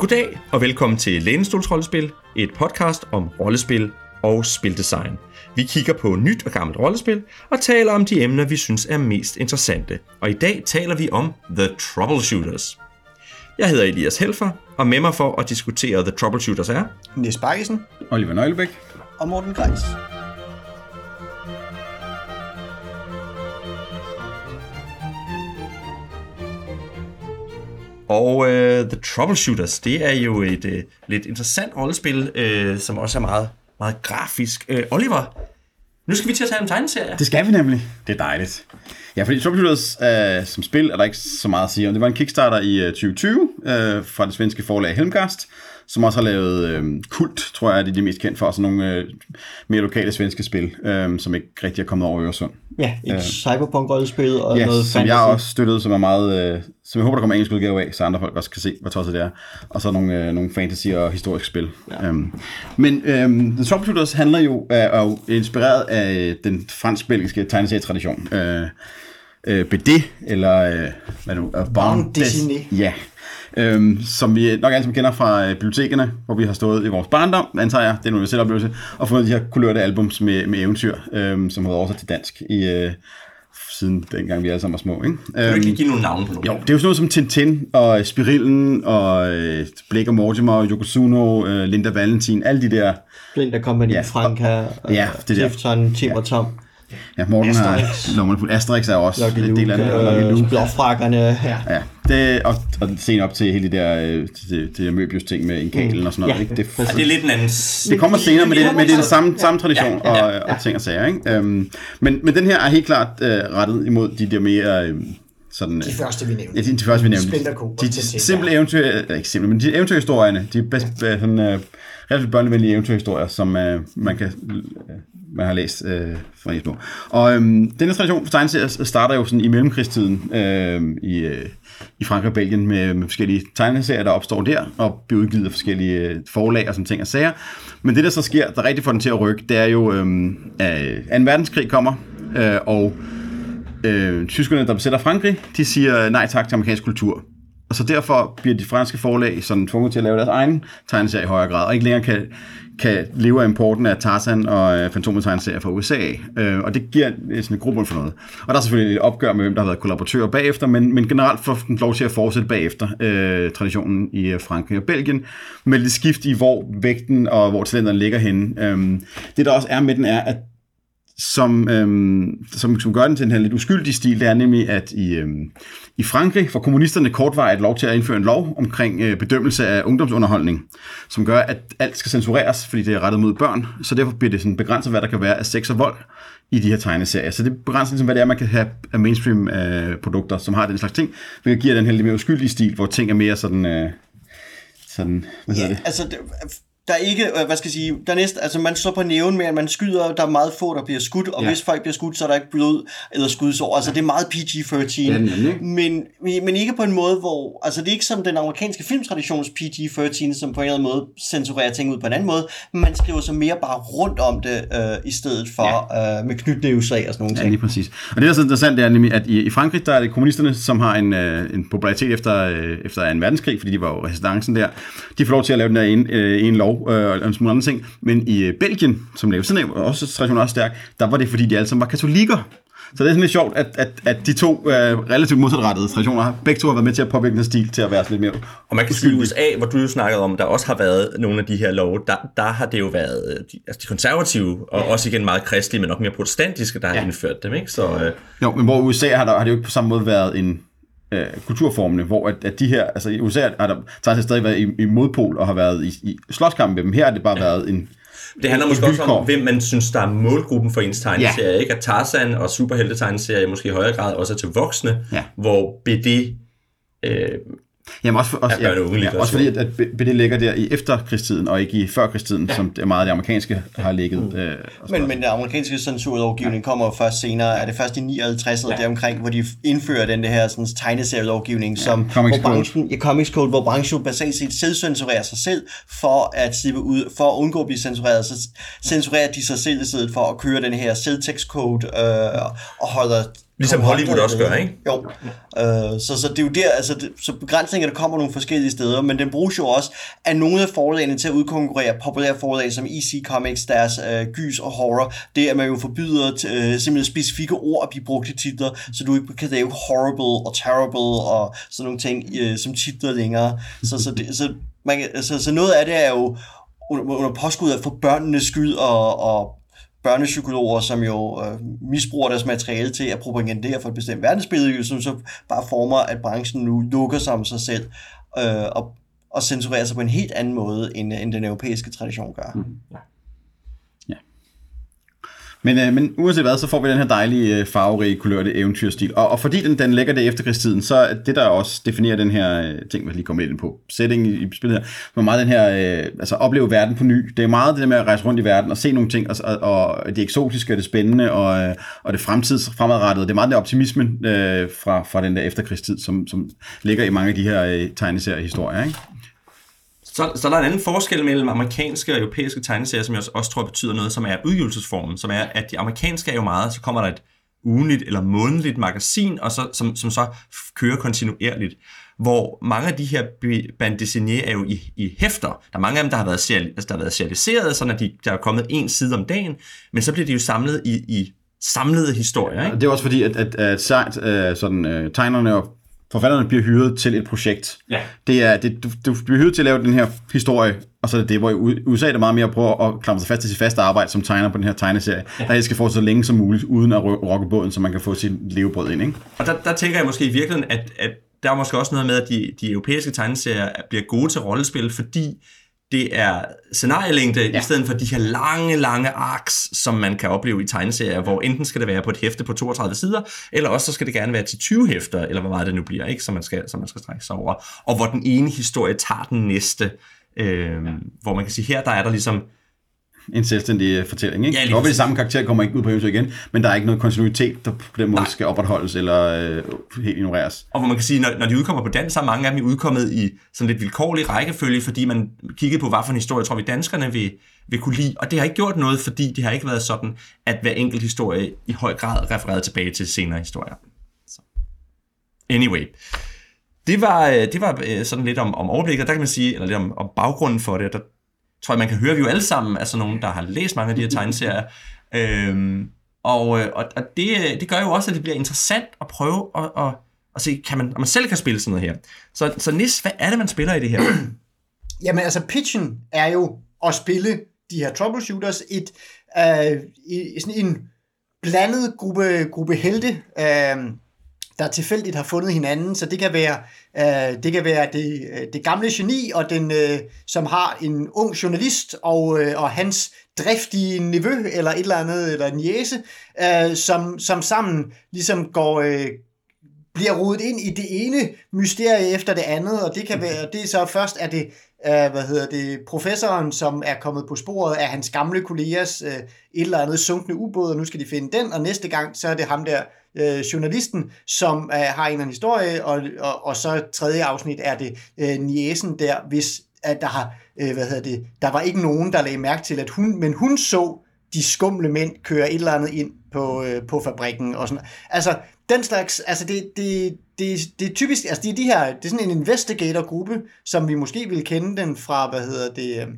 Goddag og velkommen til Lænestols Rollespil, et podcast om rollespil og spildesign. Vi kigger på nyt og gammelt rollespil og taler om de emner, vi synes er mest interessante. Og i dag taler vi om The Troubleshooters. Jeg hedder Elias Helfer, og med mig for at diskutere The Troubleshooters er... Nis Bakkesen Oliver Nøglebæk. og Morten Greis. Og øh, The Troubleshooters, det er jo et øh, lidt interessant rollespil, øh, som også er meget, meget grafisk. Øh, Oliver, nu skal vi til at tale om tegneserier. Det skal vi nemlig. Det er dejligt. Ja, fordi Troubleshooters øh, som spil er der ikke så meget at sige om. Det var en Kickstarter i øh, 2020 øh, fra det svenske forlag Helmgast, som også har lavet uh, Kult, tror jeg, er de, de mest kendt for, sådan nogle uh, mere lokale svenske spil, uh, som ikke rigtig er kommet over Øresund. Ja, et øh. cyberpunk-rollespil og Ja, noget som jeg også støttede, som er meget, uh, som jeg håber, der kommer engelsk udgave af, så andre folk også kan se, hvad tosset det er. Og så nogle, uh, nogle fantasy og historiske spil. Ja. Um, men um, The Troubleshooters handler jo, er, er jo inspireret af den fransk-belgiske tegneserietradition. Uh, uh, BD, eller uh, hvad nu, uh, Bande dessinée. Ja, øhm, som vi nok alle sammen kender fra øh, bibliotekerne, hvor vi har stået i vores barndom, antager jeg, det er en universel oplevelse, og fundet de her kulørte albums med, med eventyr, øhm, som har været oversat til dansk i, øh, siden dengang vi alle sammen var små. Ikke? Kan du ikke lige give nogle navne på nogle? Jo, det er jo sådan noget som Tintin og Spirillen og øh, Blake og Mortimer, Yokozuno, øh, Linda Valentin, alle de der... Splinter Company, Ja, ja. Franka, ja, det der. Tifton, Tim og Tom, Ja, Morten Asterix. har lommerne fulde. Asterix er også Lucky en del af det. og Luke, Lucky Luke. øh, Blåfrakkerne, ja. Ja, det, og, og sen op til hele det der, øh, det, det der Möbius ting med inkalen og sådan noget. Ja, ikke? Det, Ja, det er lidt en anden... Det kommer senere, men det, men det er den samme, samme tradition Ja, ja, og, og ting og sager. Ikke? Øhm, men, men den her er helt klart øh, rettet imod de der mere... Øh, sådan, De første, vi nævnte. Ja, de, de første, vi nævnte. De, de simple ja. eventyr, ikke simple, men de eventyrhistorierne, de er bedst, øh, sådan, øh, relativt børnevenlige eventyrhistorier, som øh, man kan øh, man har læst øh, fra Jesper. Og øhm, denne tradition for tegneserier starter jo sådan i mellemkrigstiden øh, i, øh, i Frankrig og Belgien med, med forskellige tegneserier, der opstår der, og bliver udgivet af forskellige øh, forlag og sådan ting og sager. Men det, der så sker, der rigtig får den til at rykke, det er jo, øhm, øh, at 2. verdenskrig kommer, øh, og øh, tyskerne, der besætter Frankrig, de siger nej tak til amerikansk kultur. Og så derfor bliver de franske forlag sådan tvunget til at lave deres egen tegneserie i højere grad, og ikke længere kan, kan leve af importen af Tarzan og øh, Fantomet tegneserier fra USA. Øh, og det giver øh, sådan en grobund for noget. Og der er selvfølgelig et opgør med, hvem der har været kollaboratører bagefter, men, men generelt får den lov til at fortsætte bagefter øh, traditionen i øh, Frankrig og Belgien, med lidt skift i, hvor vægten og hvor talenterne ligger henne. Øh, det der også er med den er, at som, øhm, som, som gør den til en lidt uskyldig stil, det er nemlig, at i, øhm, i Frankrig får kommunisterne kortvarigt lov til at indføre en lov omkring øh, bedømmelse af ungdomsunderholdning, som gør, at alt skal censureres, fordi det er rettet mod børn, så derfor bliver det sådan begrænset, hvad der kan være af sex og vold i de her tegneserier. Så det begrænser ligesom, hvad det er, man kan have af mainstream øh, produkter, som har den slags ting, hvilket giver den her lidt mere uskyldige stil, hvor ting er mere sådan... Øh, sådan hvad Ja, det? altså, det, der er ikke, øh, hvad skal jeg sige, der er næste, altså man står på næven med, at man skyder, der er meget få, der bliver skudt, og Ja. ja. hvis folk bliver skudt, så er der ikke blod eller skudsår, altså det er meget PG-13, Ja, men, men ikke på en måde, hvor, altså det er ikke som den amerikanske filmtraditions PG-13, som på en eller anden måde censurerer ting ud på en anden måde, man skriver så mere bare rundt om det, øh, i stedet for ja. øh, med knytnævsag og sådan nogle Ja, ting. lige præcis. Og det, der er så interessant, det er nemlig, at i, i Frankrig, der er det kommunisterne, som har en, øh, en popularitet efter, øh, efter 2. verdenskrig, fordi de var jo resistancen der. De får lov til at lave den der ene, øh, ene lov øh, og en smule andre ting. Men i øh, Belgien, som lavede sådan også traditionen også stærk, der var det, fordi de alle sammen var katolikker. Så det er sådan lidt sjovt, at, at, at de to øh, relativt modsatrettede traditioner, begge to har været med til at påvirke den stil til at være lidt mere Og man kan sige, at USA, hvor du jo snakkede om, der også har været nogle af de her love, der, der har det jo været øh, de, altså de konservative, og også igen meget kristelige, men nok mere protestantiske, der har ja. indført dem. Ikke? Så, øh, Jo, men hvor i USA har, der, har det jo ikke på samme måde været en øh, kulturformene, hvor at, at de her, altså i USA har der taget stadig været i, i modpol og har været i, i slåskamp med dem. Her har det bare ja. været en det handler måske også om, hvem man synes, der er målgruppen for ens tegneserier. Ja. Ikke? At Tarzan og superhelte-tegneserier måske i højere grad også er til voksne, Ja. hvor BD... Øh, Jamen også, også, Ja, børne- og ja, også fordi, at, at BD ligger der i efterkrigstiden, og ikke i førkrigstiden, ja. som det er meget af det amerikanske har ligget. Mm. Øh, Men, men den amerikanske censurlovgivning kommer jo først senere, er det først i 59 eller ja. deromkring, hvor de indfører den her sådan, tegneserielovgivning, som, Comics hvor Code. branchen, ja, Comics Code, hvor branchen basalt set selvcensurerer sig selv, for at, slippe ud, for at undgå at blive censureret, så censurerer de sig selv i stedet for at køre den her selvtekstcode, øh, og holder Ligesom Hollywood også gør, ikke? Jo. Øh, så, så det er jo der, altså, det, så begrænsninger, der kommer nogle forskellige steder, men den bruges jo også af nogle af forlagene til at udkonkurrere populære forlag som EC Comics, deres øh, gys og horror. Det er, at man jo forbyder øh, simpelthen specifikke ord at blive brugt i titler, så du ikke kan lave horrible og terrible og sådan nogle ting øh, som titler længere. Så, så, det, så, man, så, så noget af det er jo under, under påskud af for børnenes skyld og, og børnepsykologer, som jo øh, misbruger deres materiale til at propagandere for et bestemt verdensbillede, som så bare former, at branchen nu lukker sig om sig selv øh, og, og censurerer sig på en helt anden måde, end, øh, end den europæiske tradition gør. Mm. Men, øh, men uanset hvad, så får vi den her dejlige, øh, farverige, kulørte eventyrstil. Og, og fordi den, den lægger det efterkrigstiden, så det, der også definerer den her øh, ting, vi lige kommer ind på, setting i, i spillet her, hvor meget den her, øh, altså opleve verden på ny. Det er meget det der med at rejse rundt i verden og se nogle ting, og, og, og det eksotiske og det spændende, og, øh, og det fremtids fremadrettede. Det er meget den optimismen øh, fra, fra den der efterkrigstid, som, som ligger i mange af de her øh, tegneseriehistorier, ikke? Så, så der er en anden forskel mellem amerikanske og europæiske tegneserier, som jeg også, også tror betyder noget, som er udgivelsesformen, som er, at de amerikanske er jo meget, så kommer der et ugenligt eller månedligt magasin, og så, som, som så kører kontinuerligt, hvor mange af de her band er jo i, i hæfter. Der er mange af dem, der har været, serial, altså, der har været serialiseret, sådan at de, der er kommet en side om dagen, men så bliver de jo samlet i, i samlede historier. Ikke? Det er også fordi, at, at, at, at sådan, uh, tegnerne og forfatterne bliver hyret til et projekt. Ja. Det er, det, du, du bliver hyret til at lave den her historie, og så er det det, hvor i USA er det meget mere at prøve at klamre sig fast til sit faste arbejde som tegner på den her tegneserie, ja. der skal få så længe som muligt, uden at rokke båden, så man kan få sit levebrød ind. Ikke? Og der, der tænker jeg måske i virkeligheden, at, at der er måske også noget med, at de, de europæiske tegneserier bliver gode til rollespil, fordi det er scenarielængde, ja. i stedet for de her lange, lange arcs, som man kan opleve i tegneserier, hvor enten skal det være på et hæfte på 32 sider, eller også så skal det gerne være til 20 hæfter, eller hvor meget det nu bliver, ikke? Som, man skal, som man skal strække sig over. Og hvor den ene historie tager den næste. Øh, hvor man kan sige, her der er der ligesom en selvstændig øh, fortælling. Ikke? Ja, lige de samme karakter kommer ikke ud på eventyr igen, men der er ikke noget kontinuitet, der på den måde Nej. skal opretholdes eller øh, helt ignoreres. Og hvor man kan sige, når, når de udkommer på dansk, så er mange af dem udkommet i sådan lidt vilkårlig rækkefølge, fordi man kiggede på, hvad for en historie, tror vi danskerne vil, vil kunne lide. Og det har ikke gjort noget, fordi det har ikke været sådan, at hver enkelt historie i høj grad refereret tilbage til senere historier. Så. Anyway. Det var, øh, det var øh, sådan lidt om, om overblikket, der kan man sige, eller lidt om, om baggrunden for det. Der tror jeg, man kan høre, vi jo alle sammen er sådan nogen, der har læst mange af de her tegneserier. Øhm, og, øh, og, og det, det gør jo også, at det bliver interessant at prøve at, at, at se, kan man, om man selv kan spille sådan noget her. Så, så Nis, hvad er det, man spiller i det her? Jamen altså, pitchen er jo at spille de her troubleshooters et, øh, i, sådan en blandet gruppe, gruppe helte, øh, der tilfældigt har fundet hinanden, så det kan være øh, det kan være det, øh, det gamle geni og den øh, som har en ung journalist og øh, og hans driftige nevø eller et eller andet eller en jæse, øh, som som sammen ligesom går øh, bliver rodet ind i det ene mysterie efter det andet, og det kan være, det er så først er det, øh, hvad hedder det, professoren, som er kommet på sporet af hans gamle kollegers øh, et eller andet sunkne ubåd, og nu skal de finde den, og næste gang, så er det ham der, øh, journalisten, som øh, har en eller anden historie, og, og, og så tredje afsnit er det øh, niesen der, hvis at der har, øh, hvad hedder det, der var ikke nogen, der lagde mærke til, at hun, men hun så de skumle mænd køre et eller andet ind på, øh, på fabrikken og sådan Altså, den slags, altså det, det, det, det er typisk, altså det er de her, det er sådan en investigator-gruppe, som vi måske vil kende den fra, hvad hedder det,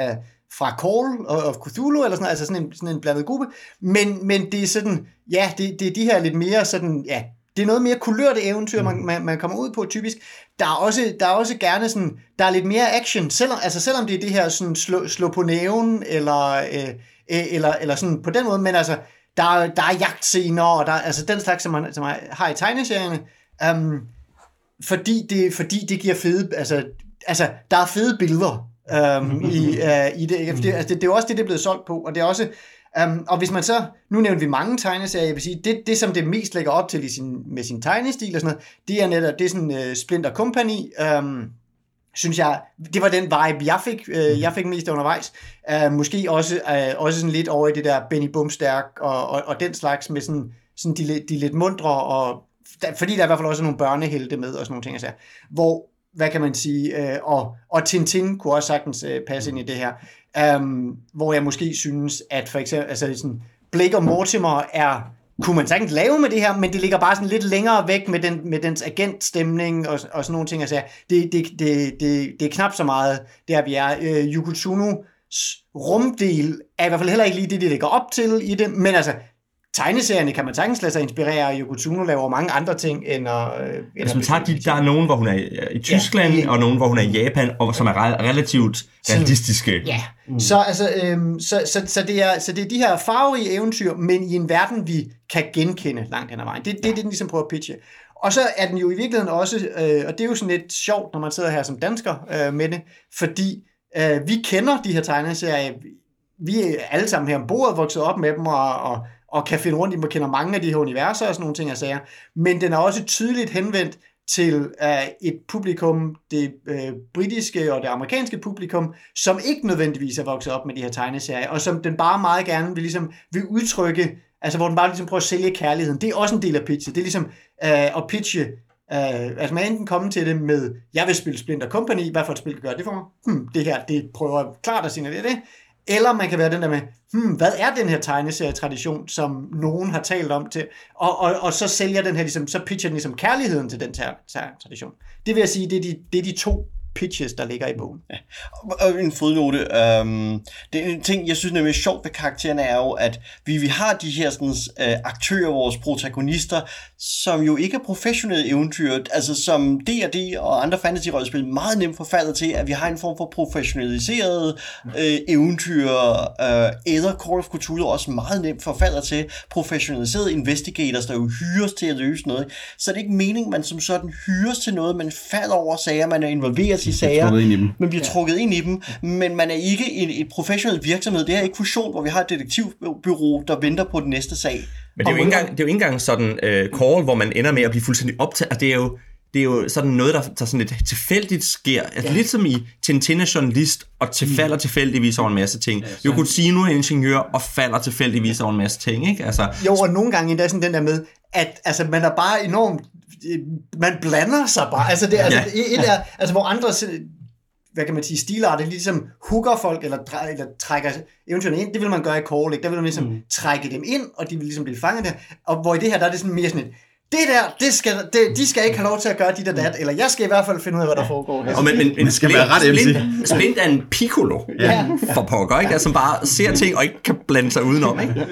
øh, fra Call of Cthulhu, eller sådan, altså sådan en, sådan en blandet gruppe, men, men det er sådan, ja, det, det er de her lidt mere sådan, ja, det er noget mere kulørte eventyr, man, man, man kommer ud på typisk. Der er, også, der er også gerne sådan, der er lidt mere action, selvom, altså selvom det er det her sådan slå, slå på næven, eller, øh, øh, eller, eller sådan på den måde, men altså, der, er, der er jagtscener, og der, altså den slags, som man, som man har i tegneserierne, um, fordi, det, fordi det giver fede, altså, altså der er fede billeder, um, i, uh, i det. Det, altså, det. Det er jo også det, det er blevet solgt på, og det er også, um, og hvis man så, nu nævner vi mange tegneserier, jeg vil sige, det, det som det mest lægger op til i sin, med sin tegnestil og sådan noget, det er netop, det er sådan uh, Splinter Company, um, synes jeg, det var den vibe, jeg fik, uh, jeg fik mest undervejs. Uh, måske også, uh, også sådan lidt over i det der Benny Bumstærk og, og, og den slags med sådan, sådan de, de lidt mundre, og, fordi der er i hvert fald også nogle børnehelte med og sådan nogle ting. Altså, hvor hvad kan man sige, øh, og, og Tintin kunne også sagtens øh, passe ind i det her, um, hvor jeg måske synes, at for eksempel, altså sådan, Blake og Mortimer er kunne man sagtens lave med det her, men det ligger bare sådan lidt længere væk med, den, med dens agentstemning og, og sådan nogle ting. Altså, det, det, det, det, det er knap så meget, der vi er. Øh, Yukutsunos rumdel er i hvert fald heller ikke lige det, de lægger op til i det, men altså, tegneserierne kan man sagtens lade sig inspirere, og Yokotsuno laver mange andre ting end at... Øh, Hvis man tager de, der er nogen, hvor hun er i Tyskland, Ja, ja, og nogen, hvor hun er i Japan, og som er re- relativt realistiske. Ja, mm. så, altså, øhm, så, så, så, det er, så det er de her farverige eventyr, men i en verden, vi kan genkende langt hen ad vejen. Det er det, det, den ligesom prøver at pitche. Og så er den jo i virkeligheden også, øh, og det er jo sådan lidt sjovt, når man sidder her som dansker øh, med det, fordi øh, vi kender de her tegneserier, vi er alle sammen her ombord, vokset op med dem, og, og, og kan finde rundt i man kender mange af de her universer og sådan nogle ting, jeg siger. Men den er også tydeligt henvendt til uh, et publikum, det uh, britiske og det amerikanske publikum, som ikke nødvendigvis er vokset op med de her tegneserier, og som den bare meget gerne vil, ligesom, vil udtrykke, altså hvor den bare ligesom prøver at sælge kærligheden. Det er også en del af pitchet. Det er ligesom uh, at pitche Uh, altså man enten komme til det med, jeg vil spille Splinter Company, hvad for et spil gør det for mig? Hmm, det her, det prøver klart at signalere det. Eller man kan være den der med, hmm, hvad er den her tegneserietradition, som nogen har talt om til, og, og, og så sælger den her, ligesom, så pitcher den ligesom kærligheden til den her tradition. Det vil jeg sige, det er de, det er de to pitches, der ligger i bogen. Ja. Og en fodnote. Øhm, det er en ting, jeg synes nemlig er sjovt ved karaktererne, er jo, at vi, vi har de her sådan, øh, aktører, vores protagonister, som jo ikke er professionelle eventyr, altså som D&D og andre fantasy-rollespil meget nemt forfalder til, at vi har en form for professionaliseret øh, eventyr, øh, eller Call of Cthulhu også meget nemt forfalder til professionaliserede investigators, der jo hyres til at løse noget. Så det er ikke meningen, man som sådan hyres til noget, man falder over sager, man er involveret i sager, trukket ind i dem. man bliver trukket ind i dem, men man er ikke en et professionel virksomhed. Det er ikke fusion, hvor vi har et detektivbyrå, der venter på den næste sag. Men det er jo ikke engang, det er jo ikke engang sådan uh, call, hvor man ender med at blive fuldstændig optaget. Altså, det er jo det er jo sådan noget, der, der sådan lidt tilfældigt sker. Altså, ja. Lidt som i Tintin er journalist, og tilfalder mm. tilfældigvis over en masse ting. Ja, Yokotsuno er ingeniør, og falder tilfældigvis over en masse ting, ikke? Altså, jo, og nogle gange endda sådan den der med, at altså, man er bare enormt man blander sig bare. Altså, det, altså, ja. et er, altså hvor andre hvad kan man sige, stilarte ligesom hooker folk, eller, eller trækker eventyrene ind, det vil man gøre i Call, ikke? der vil man ligesom mm. trække dem ind, og de vil ligesom blive fanget der, og hvor i det her, der er det sådan mere sådan et, det der, det skal, det, de skal ikke have lov til at gøre de der dat, eller jeg skal i hvert fald finde ud af, hvad der foregår. Og men, men, men skal være ret Splint, Splint er en piccolo ja. for pokker, ikke? Altså, som bare ser ting og ikke kan blande sig udenom, ikke?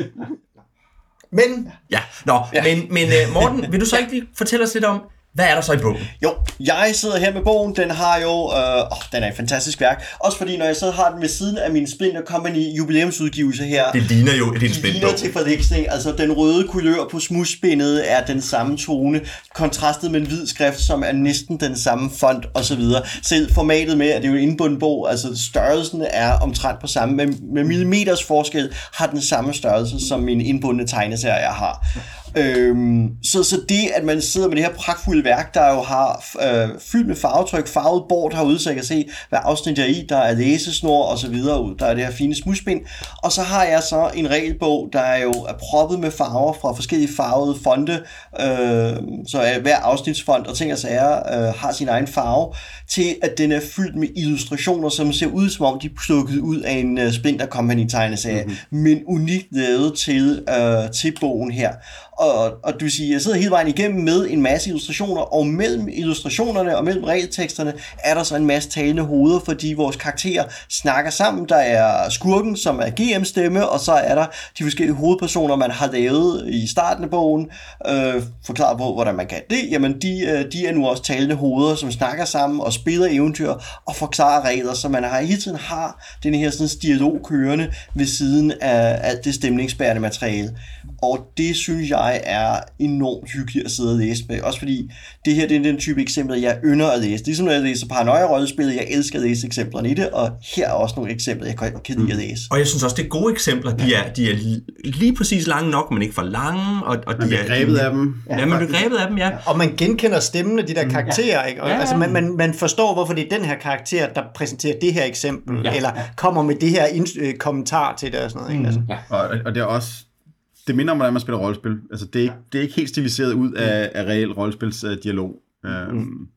Men... Ja, nå, ja. men, men uh, Morten, vil du så ikke lige fortælle os lidt om, hvad er der så i bogen? Jo, jeg sidder her med bogen. Den har jo, øh, åh, den er et fantastisk værk. Også fordi, når jeg så har den ved siden af min Splinter Company jubilæumsudgivelse her. Det ligner jo et Det ligner til forlægsning. Altså, den røde kulør på smusspindet er den samme tone. Kontrastet med en hvid skrift, som er næsten den samme font osv. Selv formatet med, at det er jo en indbundet bog. Altså, størrelsen er omtrent på samme. Med, med millimeters forskel har den samme størrelse, som min indbundne tegneserie har. Øhm, så, så det, at man sidder med det her pragtfulde værk, der jo har øh, fyldt med farvetryk, farvet bord herude, så jeg kan se, hvad afsnit er i, der er læsesnor og så videre ud, der er det her fine smusbind, og så har jeg så en regelbog, der er jo er proppet med farver fra forskellige farvede fonde, øh, så hver afsnitsfond og ting og sager øh, har sin egen farve, til at den er fyldt med illustrationer, som ser ud som om de er plukket ud af en uh, Splinter Company tegneserie, mm-hmm. men unikt lavet til, øh, til bogen her. Og, og du siger, jeg sidder hele vejen igennem med en masse illustrationer, og mellem illustrationerne og mellem regelteksterne er der så en masse talende hoveder, fordi vores karakterer snakker sammen. Der er skurken, som er GM-stemme, og så er der de forskellige hovedpersoner, man har lavet i starten af bogen, øh, forklaret på, hvordan man kan det. Jamen, de, øh, de er nu også talende hoveder, som snakker sammen og spiller eventyr og forklarer regler, så man har hele tiden har den her sådan, dialog kørende ved siden af alt det stemningsbærende materiale. Og det synes jeg er enormt hyggeligt at sidde og læse med. Også fordi det her det er den type eksempler, jeg ynder at læse. Ligesom når jeg læser paranoia-rollespil, jeg elsker at læse eksemplerne i det, og her er også nogle eksempler, jeg kan lide at læse. Og jeg synes også, det er gode eksempler. De er, de er lige præcis lange nok, men ikke for lange. Og, og man de bliver er, grebet af dem. Ja, man bliver grebet af dem, ja. Og man genkender stemmen af de der karakterer, ikke? Og, ja. Altså, man, man, man forstår, hvorfor det er den her karakter, der præsenterer det her eksempel, ja. eller kommer med det her ind, øh, kommentar til det og sådan noget, ikke? Altså. Ja. Og, og det er også det minder om, hvordan man spiller rollespil. Altså, det er ikke, det er ikke helt stiliseret ud af, af reel rollespilsdialog. Uh, mm.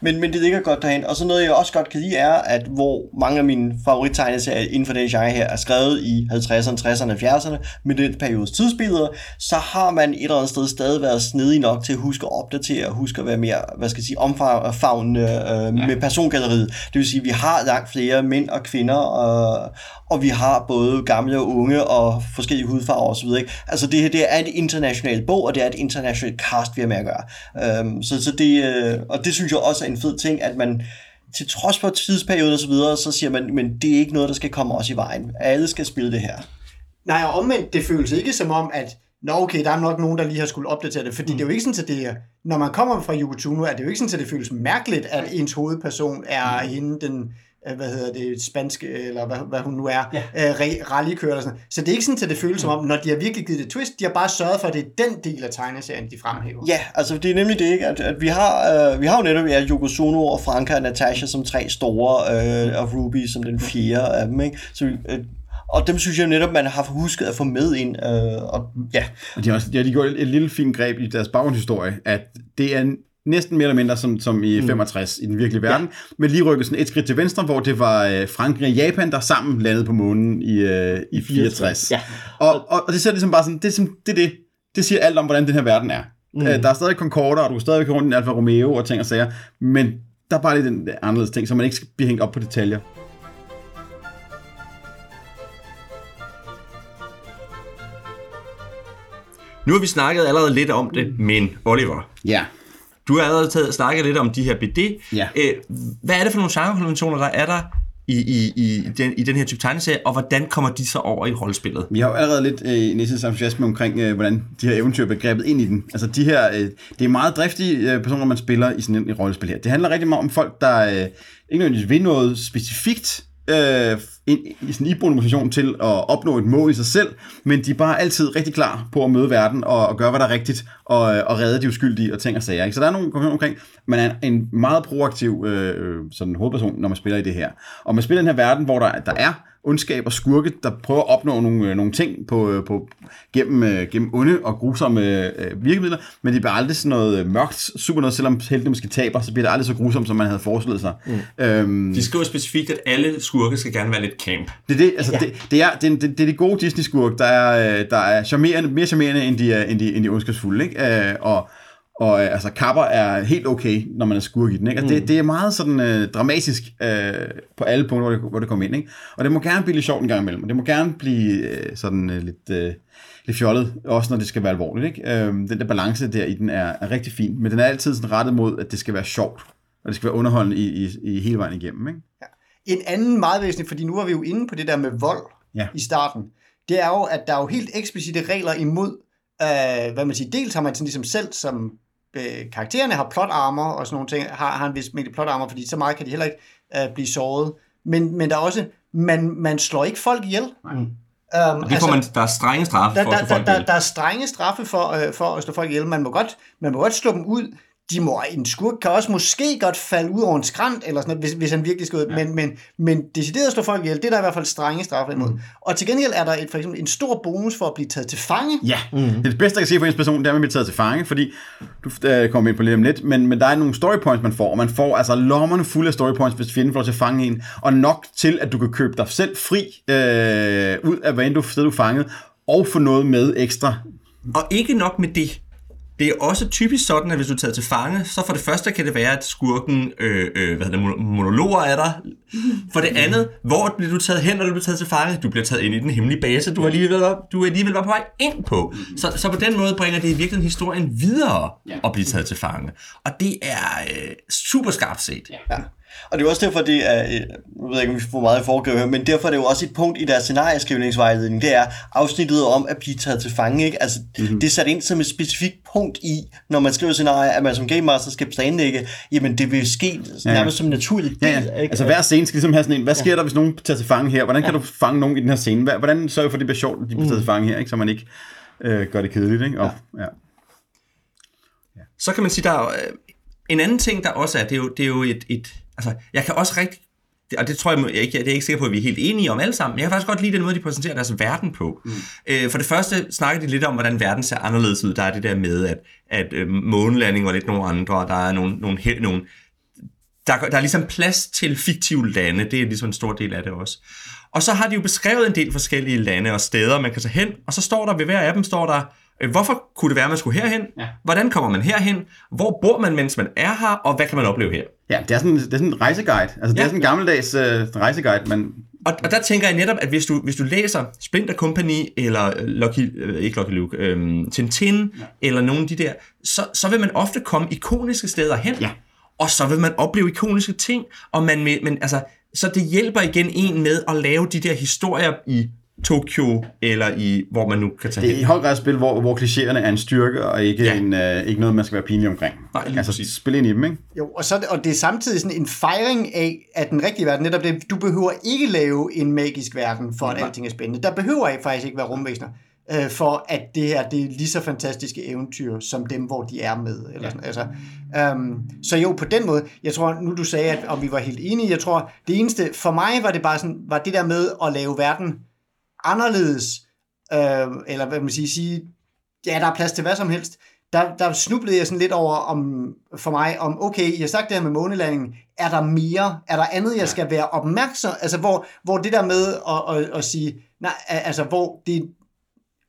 Men, men det ligger godt derhen. Og så noget, jeg også godt kan lide, er, at hvor mange af mine favorittegneserier inden for det genre her er skrevet i 50'erne, 60'erne, 70'erne, med den periodes tidsbilleder, så har man et eller andet sted stadig været snedig nok til at huske at opdatere, og huske at være mere, hvad skal jeg sige, omfavnende øh, ja. med persongalleriet. Det vil sige, at vi har langt flere mænd og kvinder, og, og vi har både gamle og unge og forskellige hudfarver osv. Ikke? Altså det her det er et internationalt bog, og det er et internationalt cast, vi har med at gøre. Øhm, så, så det, øh, og det synes jeg også er en fed ting, at man til trods for tidsperioden og så videre, så siger man, men det er ikke noget, der skal komme os i vejen. Alle skal spille det her. Nej, og omvendt, det føles ikke som om, at Nå okay, der er nok nogen, der lige har skulle opdatere det, fordi mm. det er jo ikke sådan, at det er, når man kommer fra Yugotuno, er det jo ikke sådan, at det føles mærkeligt, at ens hovedperson er mm. hende, den hvad hedder det, spanske, eller hvad, hvad hun nu er, ja. øh, rallykører eller sådan Så det er ikke sådan, at det føles som om, når de har virkelig givet det twist, de har bare sørget for, at det er den del af tegneserien, de fremhæver. Ja, altså det er nemlig det, ikke? At, at vi, har, øh, vi har jo netop ja, Yoko Sono og Franka og Natasha som tre store, øh, og Ruby som den fjerde af dem, ikke? Så, øh, og dem synes jeg netop, man har husket at få med ind. Øh, og, ja. Og de har, også, de har gjort et, et lille fint greb i deres baggrundshistorie, at det er næsten mere eller mindre som, som i mm. 65 i den virkelige verden, ja. men lige rykket sådan et skridt til venstre, hvor det var øh, Frankrig og Japan, der sammen landede på månen i, øh, i 64. Ja. Og, og, og det ser ligesom bare sådan, det, er, det, det, det siger alt om, hvordan den her verden er. Mm. Øh, der er stadig Concorde, og du er stadig rundt i Alfa Romeo og ting og sager, men der er bare lidt den anderledes ting, så man ikke skal blive hængt op på detaljer. Nu har vi snakket allerede lidt om det, men Oliver, ja. Du har allerede taget, snakket lidt om de her BD. Ja. Æ, hvad er det for nogle genrekonventioner, der er der i, i, i, den, i den her type tegneserie, og hvordan kommer de så over i rollespillet? Vi har jo allerede lidt øh, Nisses entusiasme omkring, øh, hvordan de her eventyr bliver grebet ind i den. Altså de her, øh, det er meget driftige øh, personer, man spiller i sådan i rollespil her. Det handler rigtig meget om folk, der øh, ikke nødvendigvis vil noget specifikt, øh, en, i sådan iboende motivation til at opnå et mål i sig selv, men de er bare altid rigtig klar på at møde verden og, og gøre, hvad der er rigtigt, og, og redde de uskyldige og ting og sager. Ikke? Så der er nogle konventioner omkring, man er en meget proaktiv øh, øh, sådan hovedperson, når man spiller i det her. Og man spiller i den her verden, hvor der, der er ondskab og skurke, der prøver at opnå nogle, øh, nogle ting på, øh, på, gennem, øh, gennem onde og grusomme øh, virkemidler, men det bliver aldrig sådan noget mørkt, super noget, selvom heltene måske taber, så bliver det aldrig så grusomt, som man havde forestillet sig. Mm. Øhm, De skriver specifikt, at alle skurke skal gerne være lidt camp. Det er det, altså ja. det, det, er, det, det, det er de gode Disney-skurke, der er, der er charmerende, mere charmerende end de, end de, end de ondskabsfulde, ikke? Øh, og, og øh, altså, kapper er helt okay, når man er skurk i den. Ikke? Altså, mm. det, det er meget sådan øh, dramatisk øh, på alle punkter, hvor det, hvor det kommer ind. Ikke? Og det må gerne blive lidt sjovt en gang imellem. Og det må gerne blive øh, sådan øh, lidt, øh, lidt fjollet, også når det skal være alvorligt. Ikke? Øh, den der balance der i den er, er rigtig fin. Men den er altid sådan rettet mod, at det skal være sjovt. Og det skal være underholdende i, i, i hele vejen igennem. Ikke? Ja. En anden meget væsentlig, fordi nu var vi jo inde på det der med vold ja. i starten. Det er jo, at der er jo helt eksplicite regler imod, øh, hvad man siger, dels har man sådan ligesom selv som øh, karaktererne har plot armor og sådan nogle ting, har, har en vis mængde plot armor, fordi så meget kan de heller ikke øh, blive såret. Men, men der er også, man, man slår ikke folk ihjel. Nej. Um, det altså, man, der er strenge straffe der, for at slå folk der, der, der er strenge straffe for, øh, for at slå folk ihjel. Man må godt, man må godt slå dem ud, de må, en skurk kan også måske godt falde ud over en skrant, eller sådan noget, hvis, hvis han virkelig skal ud. Ja. Men, men, men decideret at slå folk ihjel, det er der i hvert fald strenge straffe imod. Mm. Og til gengæld er der et, for eksempel en stor bonus for at blive taget til fange. Ja, mm. det, er det bedste, jeg kan sige for ens person, det er at blive taget til fange, fordi du uh, kommer ind på lidt om lidt, men, men der er nogle story points, man får, og man får altså lommerne fulde af story points, hvis fjenden får til at fange en, og nok til, at du kan købe dig selv fri uh, ud af, hvad end du, sted du fanget, og få noget med ekstra. Og ikke nok med det, det er også typisk sådan, at hvis du er taget til fange, så for det første kan det være, at skurken øh, øh, hvad hedder det, monologer af dig. For det andet, hvor bliver du taget hen, når du bliver taget til fange? Du bliver taget ind i den hemmelige base, du alligevel var, du alligevel var på vej ind på. Så, så på den måde bringer det i virkeligheden historien videre at blive taget til fange. Og det er øh, super skarpt set. Ja. Og det er også derfor, det er, øh, jeg ved ikke, om vi får meget i foregreb men derfor er det jo også et punkt i deres scenarieskrivningsvejledning, det er afsnittet om at blive taget til fange, ikke? Altså, mm-hmm. det er sat ind som et specifikt punkt i, når man skriver scenarier, at man som game master skal planlægge, jamen det vil ske ja, ja. nærmest som en naturlig del. Ja, ja. Ikke? Altså hver scene skal ligesom have sådan en, hvad sker ja. der, hvis nogen tager til fange her? Hvordan kan ja. du fange nogen i den her scene? Hvordan sørger du for, at det bliver sjovt, at de bliver taget til fange her, ikke? så man ikke øh, gør det kedeligt, ikke? Og, ja. Ja. Så kan man sige, der er øh, en anden ting, der også er, det er jo, det er jo et, et Altså, jeg kan også rigtig og det tror jeg, jeg ikke, det er ikke sikker på, at vi er helt enige om alle sammen, men jeg kan faktisk godt lide den måde, de præsenterer deres verden på. Mm. Øh, for det første snakker de lidt om, hvordan verden ser anderledes ud. Der er det der med, at, at øh, månelanding var lidt nogle andre, og der er nogle, nogle, nogle der, der er ligesom plads til fiktive lande, det er ligesom en stor del af det også. Og så har de jo beskrevet en del forskellige lande og steder, man kan tage hen, og så står der ved hver af dem, står der, hvorfor kunne det være, at man skulle herhen? Ja. Hvordan kommer man herhen? Hvor bor man, mens man er her? Og hvad kan man opleve her? Ja, det er sådan, det er sådan en rejseguide. Altså, det Ja. er sådan en gammeldags uh, rejseguide, men Og, og der tænker jeg netop, at hvis du, hvis du læser Splinter Company, eller øh, Lucky, øh, ikke Lucky Luke, øhm, Tintin, ja. eller nogle af de der, så, så vil man ofte komme ikoniske steder hen, Ja. og så vil man opleve ikoniske ting, og man, men, altså, så det hjælper igen en med at lave de der historier i Tokyo, eller i, hvor man nu kan tage det er i hen. høj grad et spil, hvor, hvor klichéerne er en styrke, og ikke, Ja. ja. en, uh, ikke noget, man skal være pinlig omkring. Nej, lige altså, præcis. spil ind i dem, ikke? Jo, og, så, det- og det er samtidig sådan en fejring af, at den rigtige verden, netop det, du behøver ikke lave en magisk verden, for at alting er spændende. Der behøver ikke faktisk ikke være rumvæsener, øh, for at det her, det er lige så fantastiske eventyr, som dem, hvor de er med. Eller sådan. Altså, um, så jo, på den måde, jeg tror, nu du sagde, at om vi var helt enige, jeg tror, det eneste, for mig var det bare sådan, var det der med at lave verden anderledes, øh, eller hvad man sige, sige, ja, der er plads til hvad som helst, der, der snublede jeg sådan lidt over om, for mig, om okay, jeg har sagt det her med månelandingen, er der mere, er der andet, jeg skal være opmærksom, altså hvor, hvor det der med at, at, at sige, nej, altså hvor det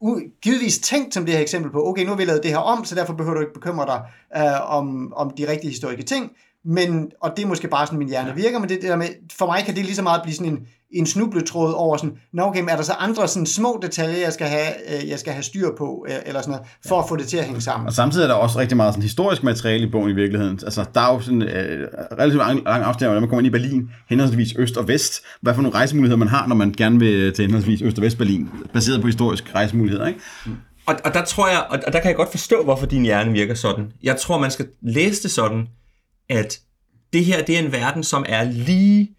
u- givetvis tænkt som det her eksempel på, okay, nu har vi lavet det her om, så derfor behøver du ikke bekymre dig øh, om, om de rigtige historiske ting, men, og det er måske bare sådan, min hjerne virker, men det, det der med, for mig kan det lige så meget blive sådan en, en snubletråd over sådan, nå okay, men er der så andre sådan små detaljer, jeg skal have, øh, jeg skal have styr på, øh, eller sådan noget, for at få det til at hænge sammen. Og samtidig er der også rigtig meget sådan historisk materiale i bogen i virkeligheden. Altså, der er jo sådan øh, relativt lang, lang afstand, hvordan man kommer ind i Berlin, henholdsvis øst og vest. Hvad for nogle rejsemuligheder man har, når man gerne vil til henholdsvis øst og vest Berlin, baseret på historiske rejsemuligheder, ikke? Og, og der tror jeg, og, og der kan jeg godt forstå, hvorfor din hjerne virker sådan. Jeg tror, man skal læse det sådan, at det her, det er en verden, som er lige,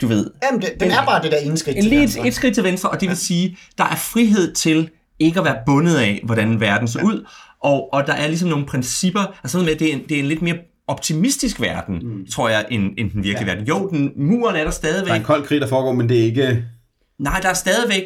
du ved, Jamen, det, den er bare det der indskridt en til lige venstre. et, et skridt til venstre, og det vil sige, der er frihed til ikke at være bundet af, hvordan verden ser ud, og, og der er ligesom nogle principper, altså sådan med, at det er en, det er en lidt mere optimistisk verden, mm. tror jeg, end, end den virkelige ja. verden. Jo, den, muren er der stadigvæk. Der er en kold krig, der foregår, men det er ikke... Nej, der er stadigvæk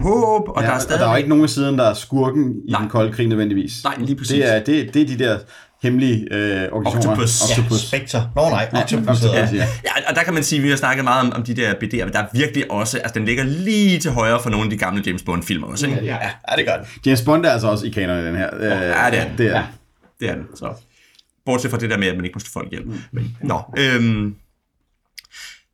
håb, og ja, der er og stadigvæk... der er jo ikke nogen af siden, der er skurken i Nej. den kolde krig nødvendigvis. Nej, lige præcis. Det er, det, det er de der hemmelige øh, organisationer. Octopus. Ja, Octopus. Spectre. Nå nej, Octopus. Octopus, ja. det. ja. Ja, og der kan man sige, at vi har snakket meget om, om de der BD'er, men der er virkelig også, altså den ligger lige til højre for nogle af de gamle James Bond-filmer også, ikke? Ja, ja, det gør det. James Bond er altså også i kanon i den her. Øh, Ja, det er den. det er. Ja. Det er den, så. Bortset fra det der med, at man ikke må slå folk ihjel. Men, nå, øhm,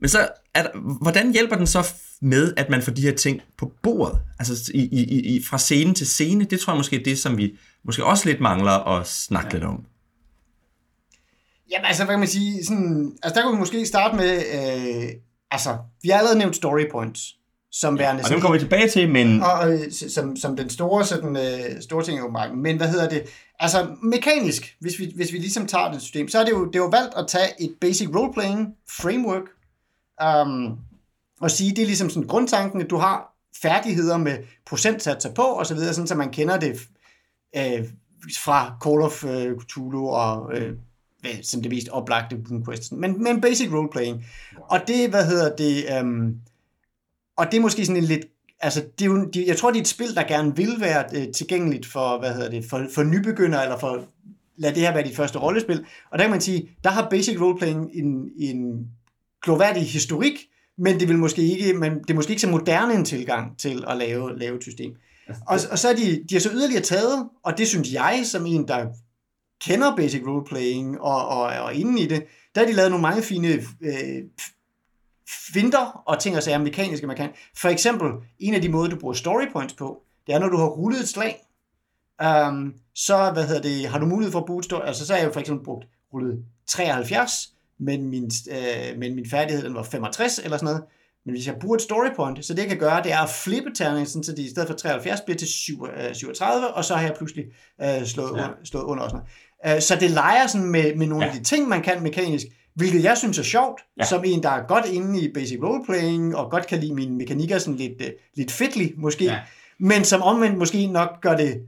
men så, er der, hvordan hjælper den så med, at man får de her ting på bordet? Altså i, i, i, fra scene til scene, det tror jeg måske er det, som vi måske også lidt mangler at snakke ja. lidt om. Jamen altså, hvad kan man sige, sådan, altså der kunne vi måske starte med, øh, altså, vi har allerede nævnt story points, som værende Og dem kommer vi tilbage til, men og, øh, som, som den store, sådan, øh, store ting åbenbart. Men hvad hedder det? Altså mekanisk, hvis vi, hvis vi ligesom tager det system, så er det jo, det er jo valgt at tage et basic role-playing framework, um, og sige, det er ligesom sådan grundtanken, at du har færdigheder med procentsatser på, og så videre, sådan, så man kender det øh, fra Call of øh, Cthulhu og øh, som det mest oplagte Quest. Men, men basic role-playing. Og det, hvad hedder det, um, og det er måske sådan en lidt, altså det er jo, de, jeg tror, det er et spil, der gerne vil være øh, tilgængeligt for, hvad hedder det, for, for nybegyndere, eller for, lad det her være dit første rollespil. Og der kan man sige, der har basic roleplaying en, en gloværdig historik, men det vil måske ikke, men det er måske ikke så moderne en tilgang til at lave, lave et system. Og, og så er de, de har så yderligere taget, og det synes jeg, som en, der kender basic roleplaying og, og, og inde i det, der har de lavet nogle mange fine øh, finter og ting og sager mekaniske, man kan. For eksempel, en af de måder, du bruger story points på, det er, når du har rullet et slag, um, så hvad hedder det, har du mulighed for at bruge story, altså så har jeg jo for eksempel brugt rullet 73, men min, øh, men min færdighed den var 65 eller sådan noget. Men hvis jeg bruger et story point, så det jeg kan gøre, det er at flippe terningen, sådan, så det i stedet for 73 bliver til 7, øh, 37, og så har jeg pludselig øh, slået. Ja. under, slået under og sådan noget. Øh, så det leger sådan med, med nogle ja. Af de ting, man kan mekanisk, hvilket jeg synes er sjovt, ja. Som en, der er godt inde i basic roleplaying, og godt kan lide mine mekanikker sådan lidt, øh, lidt fedtlig måske. Ja. men som omvendt måske nok gør det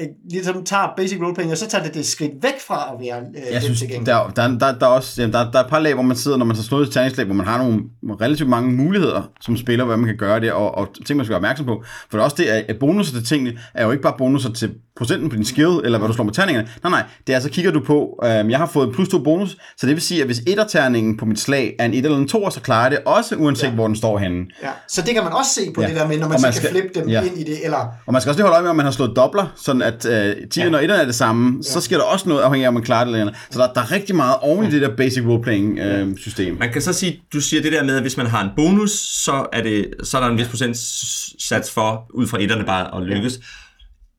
øh, ligesom tager basic roleplaying, og så tager det det skridt væk fra at være øh, Jeg synes, der, der, der, der, er også, jamen, der, der er et par lag, hvor man sidder, når man så slået et terningslag, hvor man har nogle relativt mange muligheder som spiller, hvad man kan gøre det, og, og ting, man skal være opmærksom på. For det er også det, at bonusser til tingene er jo ikke bare bonusser til procenten på din skill, eller hvad du slår med terningerne. Nej, nej, det er altså, kigger du på, øhm, jeg har fået en plus to bonus, så det vil sige, at hvis etterterningen på mit slag er en et eller en to, så klarer det også, uanset ja. hvor den står henne. Ja. Så det kan man også se på Ja. det der med, når man, Og man så kan skal- flippe dem ja. ind i det, eller Og man skal også lige holde øje med, om man har slået dobler, sådan at øh, 10'erne ja. og 1'erne er det samme, så sker der også noget afhængig af, om man klarer det eller andet. Så der, der er rigtig meget oven i det der basic role-playing øh, system. Man kan så sige, du siger det der med, at hvis man har en bonus, så er, det, så er der en vis procentsats for, ud fra etterne bare at lykkes.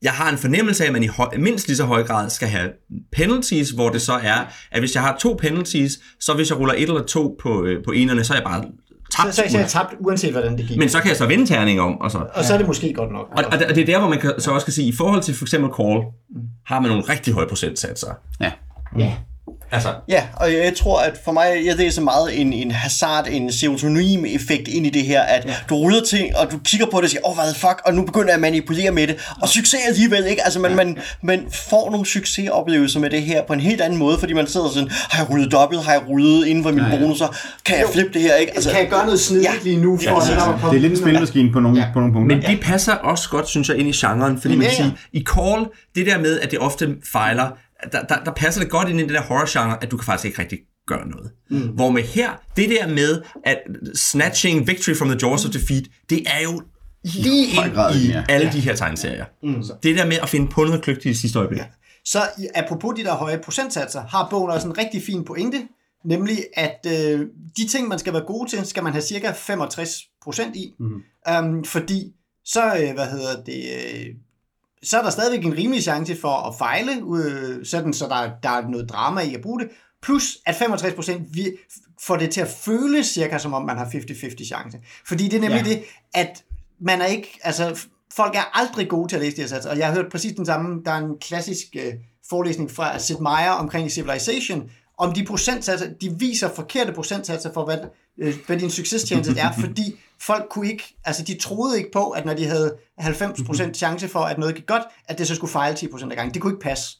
Jeg har en fornemmelse af, at man i høj, mindst lige så høj grad skal have penalties, hvor det så er, at hvis jeg har to penalties, så hvis jeg ruller et eller to på, øh, på enerne, så er jeg bare tabt. så, så er jeg tabt, uanset hvordan det gik. Men så kan jeg så vende terning om, og så... og så er det måske godt nok. Og, og, det- og det er der, hvor man kan, så også kan sige, i forhold til for eksempel call, har man nogle rigtig høje procentsatser. Ja. Ja. Altså, Ja, og jeg tror, at for mig, ja, det er så meget en, en hazard, en serotonin-effekt ind i det her, at ja. du ruller ting, og du kigger på det og siger, åh, oh, hvad fuck, og nu begynder jeg at manipulere med det, og succes alligevel, ikke? Altså, man, man, man får nogle succesoplevelser med det her på en helt anden måde, fordi man sidder sådan, har jeg rullet dobbelt, har jeg rullet inden for mine ja, bonusser, kan jeg flippe det her, ikke? Altså, kan jeg gøre noget snedigt Ja. lige nu, for Ja, ja, at komme Det er lidt en spilmaskine på nogle, ja. på nogle punkter. Men det passer også godt, synes jeg, ind i genren, fordi man Ja, kan ja. sige, i Call, det der med, at det ofte fejler, der, der, der passer det godt ind i den der horror-genre, at du kan faktisk ikke rigtig gøre noget. Mm. Hvor med her, det der med, at snatching victory from the jaws of defeat, det er jo lige høj ind grad, i ja. alle de her tegneserier. Mm. Det der med at finde på noget kløgtigt i sidste øjeblik. Ja. Så apropos de der høje procentsatser, har bogen også en rigtig fin pointe, nemlig at øh, de ting, man skal være god til, skal man have cirka 65 procent i. Mm. Um, fordi så, øh, hvad hedder det, øh, så er der stadigvæk en rimelig chance for at fejle, øh, sådan så der, der er noget drama i at bruge det. Plus at 65 procent får det til at føles cirka som om man har 50-50 chance. Fordi det er nemlig ja. det, at man er ikke, altså folk er aldrig gode til at læse de her satser, og jeg har hørt præcis den samme, der er en klassisk øh, forelæsning fra Sid Meier omkring Civilization, om de procentsatser, de viser forkerte procentsatser for, hvad, hvad din succeschance er, fordi folk kunne ikke, altså de troede ikke på, at når de havde 90% chance for, at noget gik godt, at det så skulle fejle 10% af gangen. Det kunne ikke passe.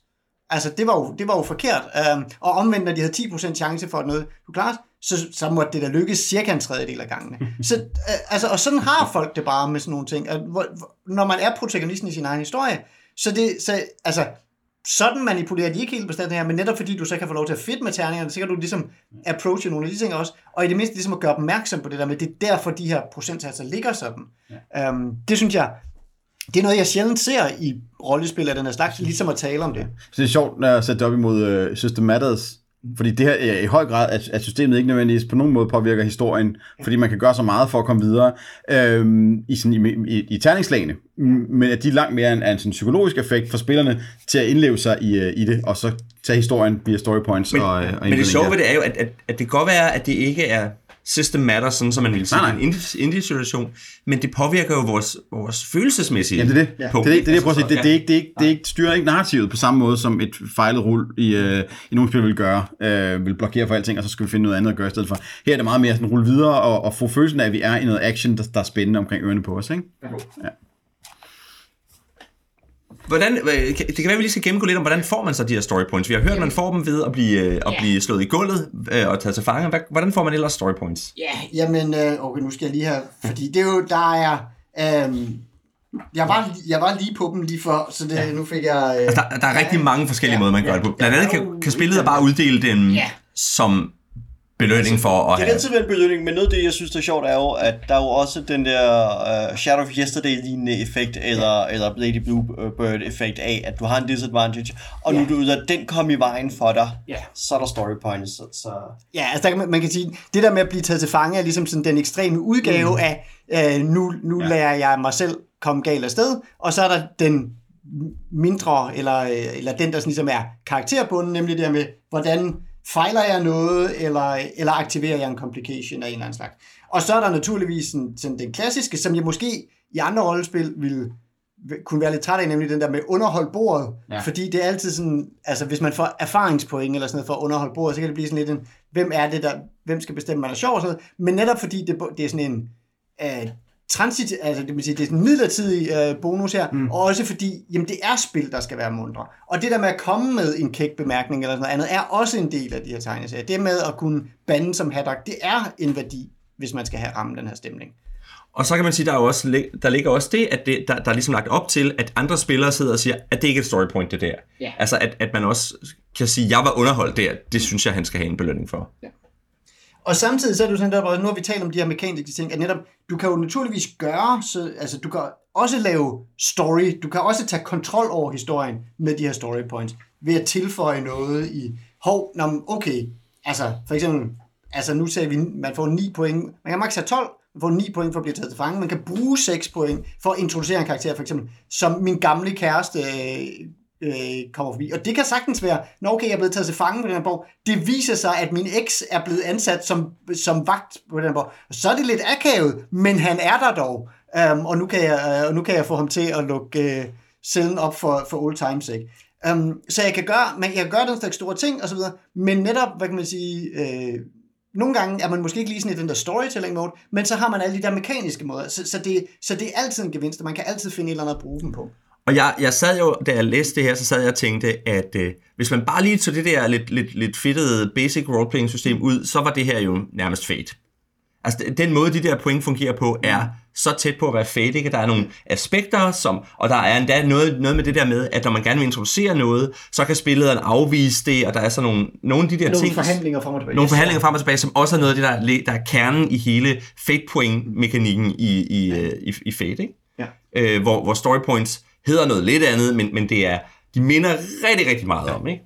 Altså, det var jo, det var jo forkert. Um, og omvendt, når de havde 10% chance for, at noget kunne klares, så, så måtte det da lykkes cirka en tredjedel af gangene. Så, uh, altså, og sådan har folk det bare med sådan nogle ting. Hvor, hvor, når man er protagonisten i sin egen historie, så det, så, altså, sådan manipulerer de ikke helt bestemt det her, men netop fordi du så kan få lov til at fedt med terningerne, så kan du ligesom approache nogle af de ting også, og i det mindste ligesom at gøre opmærksom på det der med, det er derfor de her procentsatser ligger sådan. Ja. Um, det synes jeg, det er noget, jeg sjældent ser i rollespil af den her slags, ligesom at tale om det. Så det er sjovt, når jeg sætter op imod uh, System Matters, fordi det her er i høj grad, at, at systemet ikke nødvendigvis på nogen måde påvirker historien, fordi man kan gøre så meget for at komme videre øhm, i, sådan, i, i, i terningslagene, men at de er langt mere en, en sådan psykologisk effekt for spillerne til at indleve sig i, uh, i det, og så tage historien via story points Men, og, og men det sjove ved det er jo, at, at, at det kan godt være, at det ikke er system matter, sådan som man ville sige Nej, nej. en indie-situation, men det påvirker jo vores, vores følelsesmæssige Jamen, det er det. Ja. punkt. Det er det, er det, jeg sige. Altså, Det, det, er ikke, det, er ikke, det er ikke, styrer ikke narrativet på samme måde, som et fejlet rul i, øh, i nogle spil vil gøre. Øh, vil blokere for alting, og så skal vi finde noget andet at gøre i stedet for. Her er det meget mere sådan rulle videre og, og få følelsen af, at vi er i noget action, der, der er spændende omkring ørerne på os. Ikke? Hvordan, øh, det kan være, at vi lige skal gennemgå lidt om, hvordan får man så de her story points. Vi har hørt, at man får dem ved at blive, øh, at blive slået i gulvet øh, og taget til fange. Hvordan får man ellers story points? Ja, jamen, okay, nu skal jeg lige have, fordi det er jo, der er, øhm, jeg var, jeg var lige på dem lige før, så det, ja. nu fik jeg... Øh, Altså, der, der er rigtig mange forskellige Ja, måder, man gør ja. det på. Blandt andet Ja, kan, kan spillet bare uddele dem Ja. som belønning for at Det have... kan altid være en belønning, men noget af det, jeg synes, der er sjovt, er jo, at der er jo også den der uh, Shadow of Yesterday-lignende effekt, eller, eller Lady Bluebird-effekt af, at du har en disadvantage, og nu Ja. du lader den komme i vejen for dig, Ja. så er der story points. Så, så Ja, altså der kan man, man kan sige, det der med at blive taget til fange er ligesom sådan den ekstreme udgave mm. af, øh, nu, nu ja. lærer jeg mig selv komme galt afsted, og så er der den mindre, eller, øh, eller den, der sådan ligesom er karakterbunden, nemlig det der med, hvordan fejler jeg noget, eller, eller aktiverer jeg en complication af en eller anden slags. Og så er der naturligvis sådan, sådan den klassiske, som jeg måske i andre rollespil ville kunne være lidt træt af, nemlig den der med underhold bordet, ja. fordi det er altid sådan, altså hvis man får erfaringspoint eller sådan noget for at underholde bordet, så kan det blive sådan lidt en, hvem er det der, hvem skal bestemme, man er sjov og sådan noget, men netop fordi det, det er sådan en, øh, transit, altså det vil sige, det er en midlertidig øh, bonus her, mm. og også fordi, jamen det er spil, der skal være mundre. Og det der med at komme med en kæk bemærkning eller noget andet, er også en del af de her tegneserier. Det med at kunne bande som Haddock, det er en værdi, hvis man skal have rammen den her stemning. Og så kan man sige, der, er også, der ligger også det, at det, der, der er ligesom lagt op til, at andre spillere sidder og siger, at det ikke er et story point, det der. Ja. Altså, at, at man også kan sige, jeg var underholdt der, det synes jeg, han skal have en belønning for. Ja. Og samtidig så er det jo sådan, der, nu har vi talt om de her mekaniske ting, at netop, du kan jo naturligvis gøre, så, altså du kan også lave story, du kan også tage kontrol over historien med de her story points, ved at tilføje noget i, hov, nå, okay, altså for eksempel, altså nu sagde vi, man får 9 point, man kan maks. have 12, man får 9 point for at blive taget til fange, man kan bruge 6 point for at introducere en karakter, for eksempel, som min gamle kæreste øh, Øh, kommer forbi. Og det kan sagtens være, når okay, jeg er blevet taget til fange på den her borg, det viser sig, at min eks er blevet ansat som, som vagt på den her borg. Så er det lidt akavet, men han er der dog. Um, og, nu kan jeg, uh, og nu kan jeg få ham til at lukke uh, cellen op for, for old times sake. Um, øhm, så jeg kan gøre, men jeg kan gøre den slags store ting og så videre, men netop, hvad kan man sige, øh, nogle gange er man måske ikke lige sådan i den der storytelling mode, men så har man alle de der mekaniske måder, så, så, det, så det er altid en gevinst, og man kan altid finde et eller andet at bruge dem på. Og jeg, jeg sad jo, da jeg læste det her, så sad jeg og tænkte, at øh, hvis man bare lige tog det der lidt, lidt, lidt fedtede basic roleplaying system ud, så var det her jo nærmest fate. Altså den måde, de der point fungerer på, er så tæt på at være fate, ikke? Der er nogle aspekter, som, og der er endda noget, noget med det der med, at når man gerne vil introducere noget, så kan spillederen afvise det, og der er sådan nogle, nogle af de der nogle ting... forhandlinger frem og tilbage. Nogle forhandlinger frem og tilbage, som også er noget af det, der er, der er kernen i hele fate point-mekanikken i, i, ja. i, i Fate, ikke? Ja. Øh, hvor, hvor story points hedder noget lidt andet, men, men det er, de minder rigtig, rigtig meget om, ikke?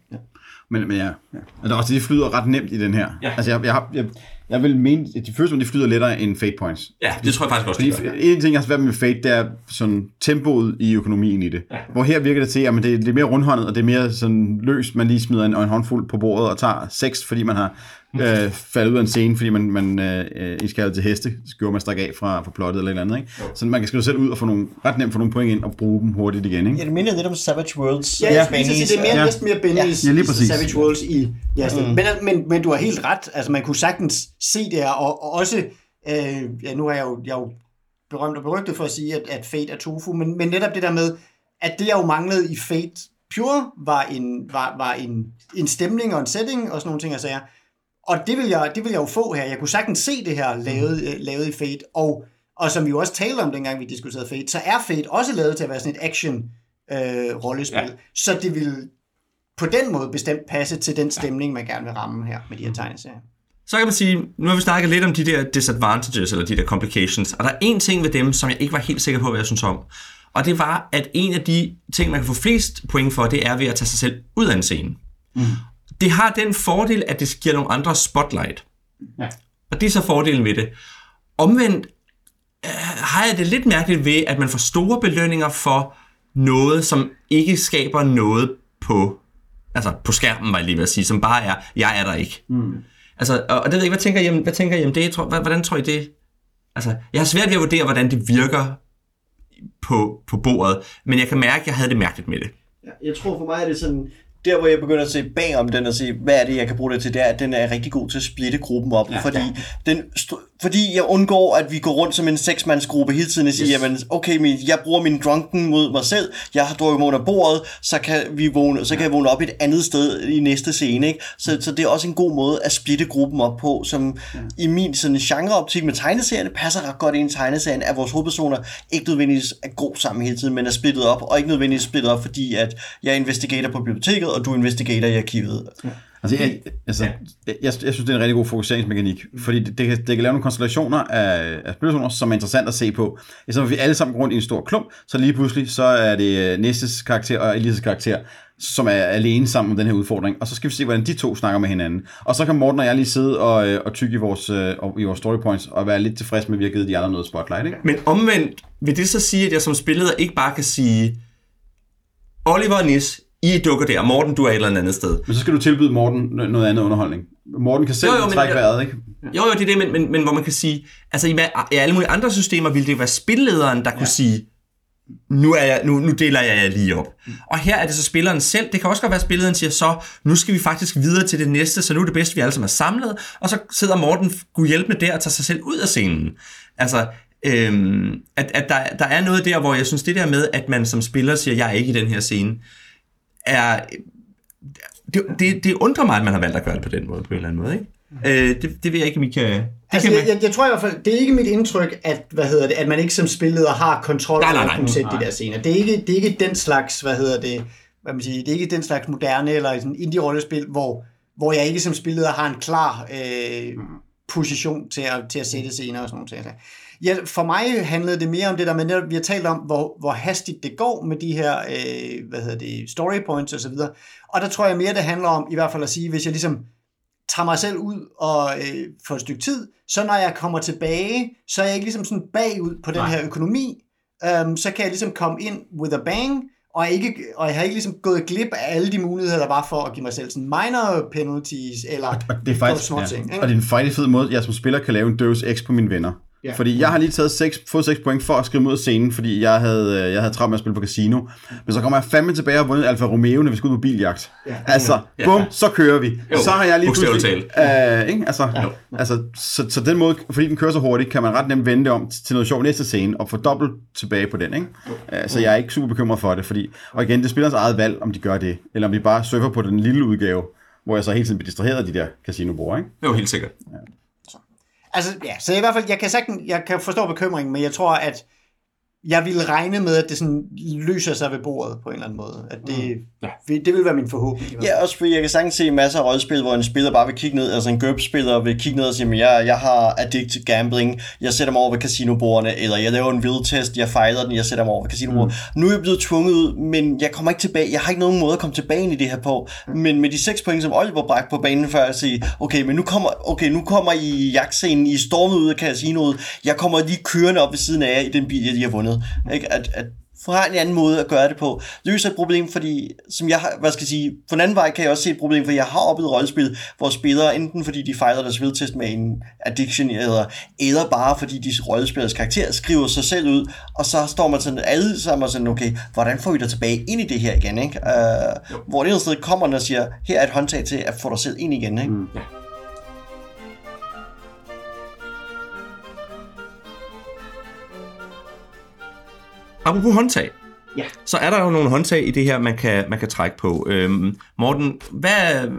Men, men ja, ja. Altså, også, det flyder ret nemt i den her. Ja. Altså, jeg, jeg, jeg, jeg vil mene, at de føles som, de flyder lettere end Fate Points. Ja, det tror jeg faktisk også, de gør. en ting, jeg har svært med Fate, det er sådan tempoet i økonomien i det. Ja. Hvor her virker det til, at det, det er mere rundhåndet, og det er mere sådan løst, man lige smider en, en håndfuld på bordet og tager seks, fordi man har øh, faldet ud af en scene, fordi man, man øh, indskaldte til heste, så gjorde man stræk af fra, fra plottet eller et eller andet. Ikke? Så man kan skrive selv ud og få nogle, ret nemt få nogle point ind og bruge dem hurtigt igen. Ikke? Ja, det minder lidt om Savage Worlds. Ja, øh, skulle lige sige, det er mere, Ja. ja. næsten mere Benny's Ja, lige præcis. Savage Worlds i ja, mm. men, men, men du har helt ret, altså man kunne sagtens se det her, og, og også, øh, ja nu er jeg jo, jeg er jo berømt og berygtet for at sige, at, at Fate er tofu, men, men netop det der med, at det jeg jo manglede i Fate Pure, var en, var, var en, en stemning og en setting og sådan nogle ting, jeg sagde. Og det vil, jeg, det vil jeg jo få her. Jeg kunne sagtens se det her lavet, øh, lavet i Fate, og, og som vi jo også talte om, dengang vi diskuterede Fate, så er Fate også lavet til at være sådan et action øh, rollespil. Ja. Så det vil på den måde bestemt passe til den stemning, man gerne vil ramme her med de her tegneserier. Så kan man sige, nu har vi snakket lidt om de der disadvantages, eller de der complications, og der er en ting ved dem, som jeg ikke var helt sikker på, hvad jeg synes om. Og det var, at en af de ting, man kan få flest point for, det er ved at tage sig selv ud af en scene. Mm. Det har den fordel, at det giver nogle andre spotlight. Ja. Og det er så fordelen ved det. Omvendt øh, har jeg det lidt mærkeligt ved, at man får store belønninger for noget, som ikke skaber noget på, altså på skærmen, var jeg lige ved at sige, som bare er, jeg er der ikke. Mm. Altså, og og det ved jeg ikke, hvad tænker I om, hvad tænker I om det? Tror, hvordan tror I det? Altså, jeg har svært ved at vurdere, hvordan det virker på, på bordet, men jeg kan mærke, at jeg havde det mærkeligt med det. Jeg tror for mig er det sådan, der hvor jeg begynder at se bag om den og se, hvad er det, jeg kan bruge det til, det er, at den er rigtig god til at splitte gruppen op, ja, fordi, ja. Den, st- fordi jeg undgår, at vi går rundt som en seksmandsgruppe hele tiden og siger, yes. jamen, okay, min, jeg bruger min drunken mod mig selv, jeg har drukket mig under bordet, så kan, vi vågne, så kan jeg vågne op et andet sted i næste scene, ikke? Så, så det er også en god måde at splitte gruppen op på, som ja. i min sådan genreoptik med tegneserierne passer ret godt ind i tegneserien, at vores hovedpersoner ikke nødvendigvis er god sammen hele tiden, men er splittet op, og ikke nødvendigvis splittet op, fordi at jeg er investigator på biblioteket, og du er investigator i arkivet. Ja. Altså, jeg, altså, jeg, jeg, jeg synes, det er en rigtig god fokuseringsmekanik, fordi det, det, kan, det kan lave nogle konstellationer af, af spilpersoner, som er interessant at se på. I stedet for, vi alle sammen rundt i en stor klump, så lige pludselig, så er det øh, Næstes karakter og Elises karakter, som er alene sammen om den her udfordring, og så skal vi se, hvordan de to snakker med hinanden. Og så kan Morten og jeg lige sidde og, øh, og tykke i vores, øh, i vores story points, og være lidt tilfreds med, at vi har givet de andre noget spotlight, ikke? Men omvendt, vil det så sige, at jeg som spilleder ikke bare kan sige, Oliver og Nis, I dukker der, Morten, du er et eller andet sted. Men så skal du tilbyde Morten noget andet underholdning. Morten kan selv Jo, jo, men- trække vejret, ikke? Jo, jo, det er det, men, men, men hvor man kan sige, altså i, i alle mulige andre systemer ville det være spillederen, der kunne sige, nu, er jeg, nu, nu deler jeg jer lige op. Og her er det så spilleren selv. Det kan også godt være, at spilleren siger så, nu skal vi faktisk videre til det næste, så nu er det bedst, vi alle sammen er samlet. Og så sidder Morten, gud hjælp med der, og tager sig selv ud af scenen. Altså, Øhm, at, at der, der er noget der, hvor jeg synes, det der med, at man som spiller siger, jeg er ikke i den her scene, er... Det, det, det undrer mig, at man har valgt at gøre det på den måde, på en eller anden måde, ikke? Øh, det, det ved jeg ikke, om I kan... Det Altså, kan jeg, jeg, jeg tror i hvert fald, det er ikke mit indtryk, at, hvad hedder det, at man ikke som spilleder har kontrol over at kunne sætte de der scener. Det er, ikke, det er ikke den slags, hvad hedder det, hvad man siger, det er ikke den slags moderne eller sådan indie-rollespil, hvor, hvor jeg ikke som spilleder har en klar øh, position til at, til at sætte scener og sådan nogle ting. Ja, for mig handlede det mere om det der med, netop, vi har talt om, hvor, hvor hastigt det går med de her, øh, hvad hedder det, story points og så videre. Og der tror jeg mere, det handler om, i hvert fald at sige, hvis jeg ligesom tager mig selv ud og øh, for et stykke tid, så når jeg kommer tilbage, så er jeg ikke ligesom sådan bagud på den Nej. her økonomi, øhm, så kan jeg ligesom komme ind with a bang, og, jeg ikke, og jeg har ikke ligesom gået glip af alle de muligheder, der var for at give mig selv sådan minor penalties, eller Og det er faktisk, små ja. ting. Ikke? og det er en fejlig fed måde, jeg som spiller kan lave en Deus Ex på mine venner. Ja. Ja. Fordi jeg har lige taget 6, fået 6 point for at skrive ud af scenen, fordi jeg havde, øh, jeg havde travlt med at spille på casino. Men så kommer jeg fandme tilbage og har vundet Alfa Romeo, når vi skal ud på biljagt. Ja. Altså, Ja. bum, så kører vi. Jo, så har jeg lige bogstaveligt Øh, ikke? Altså, altså så, så den måde, fordi den kører så hurtigt, kan man ret nemt vende det om til noget sjovt næste scene, og få dobbelt tilbage på den. Ikke? Øh, så jeg er ikke super bekymret for det, fordi, og igen, det er spillerens eget valg, om de gør det, eller om de bare surfer på den lille udgave, hvor jeg så hele tiden bliver distraheret af de der casinobrugere, ikke? Jo, helt sikkert. Altså, ja, så i hvert fald, jeg kan, sagtens, jeg kan forstå bekymringen, men jeg tror, at jeg ville regne med, at det sådan løser sig ved bordet på en eller anden måde. At det, Ja. det, vil være min forhåbning. Ja, også fordi jeg kan sagtens se masser af rollespil, hvor en spiller bare vil kigge ned, altså en GURP-spiller vil kigge ned og sige, "Men jeg, jeg har addict til gambling, jeg sætter mig over ved casinoborerne, eller jeg laver en will test, jeg fejler den, jeg sætter mig over ved casinobordet. Mm. Nu er jeg blevet tvunget ud, men jeg kommer ikke tilbage, jeg har ikke nogen måde at komme tilbage ind i det her på. Men med de seks point, som Oliver bragte på banen før, at sige, okay, men nu kommer, okay, nu kommer I jagtscenen, I stormet ud af casinoet, jeg kommer lige kørende op ved siden af jer i den bil, jeg lige har vundet. Ikke? At, at fra en anden måde at gøre det på. Løser et problem, fordi, som jeg hvad skal jeg sige, på den anden vej kan jeg også se et problem, for jeg har oplevet rollespil, hvor spillere, enten fordi de fejler deres viltest med en addiction, eller, eller bare fordi de rollespillers karakter skriver sig selv ud, og så står man sådan alle sammen og sådan, okay, hvordan får vi dig tilbage ind i det her igen, ikke? Uh, hvor det sted kommer og siger, her er et håndtag til at få dig selv ind igen, ikke? Mm. Apropos håndtag, Ja. så er der jo nogle håndtag i det her, man kan, man kan trække på. Øhm, Morten, hvad,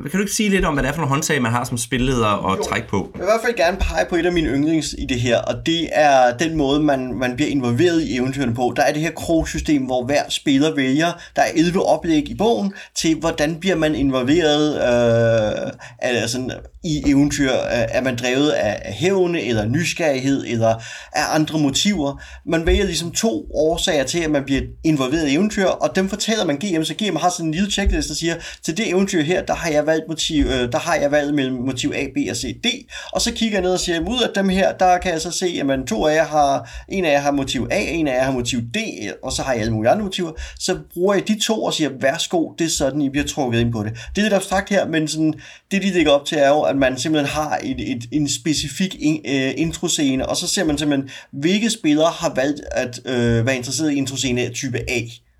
kan du ikke sige lidt om, hvad det er for nogle håndtag, man har som spilleder at trække på? Jeg vil i hvert fald gerne pege på et af mine yndlings i det her, og det er den måde, man, man bliver involveret i eventyrene på. Der er det her krogsystem, hvor hver spiller vælger, der er 11 oplæg i bogen, til hvordan bliver man involveret øh, altså, i eventyr. Øh, Er man drevet af, af hævne, eller nysgerrighed, eller af andre motiver. Man vælger ligesom to årsager til, at man bliver involveret i eventyr, og dem fortæller man GM, så GM har sådan en lille checklist, der siger, til det eventyr her, der har jeg valgt motiv, øh, der har jeg valgt mellem motiv A, B og C, D, og så kigger jeg ned og siger, ud af dem her, der kan jeg så se, at man to af jer har, en af jer har motiv A, en af jer har motiv D, og så har jeg alle mulige andre motiver, så bruger jeg de to og siger, værsgo, det er sådan, I bliver trukket ind på det. Det er lidt abstrakt her, men sådan, det de lægger op til er jo, at man simpelthen har et, et, en specifik in, øh, introscene, og så ser man simpelthen, hvilke spillere har valgt at øh, være interesseret i introscene type A.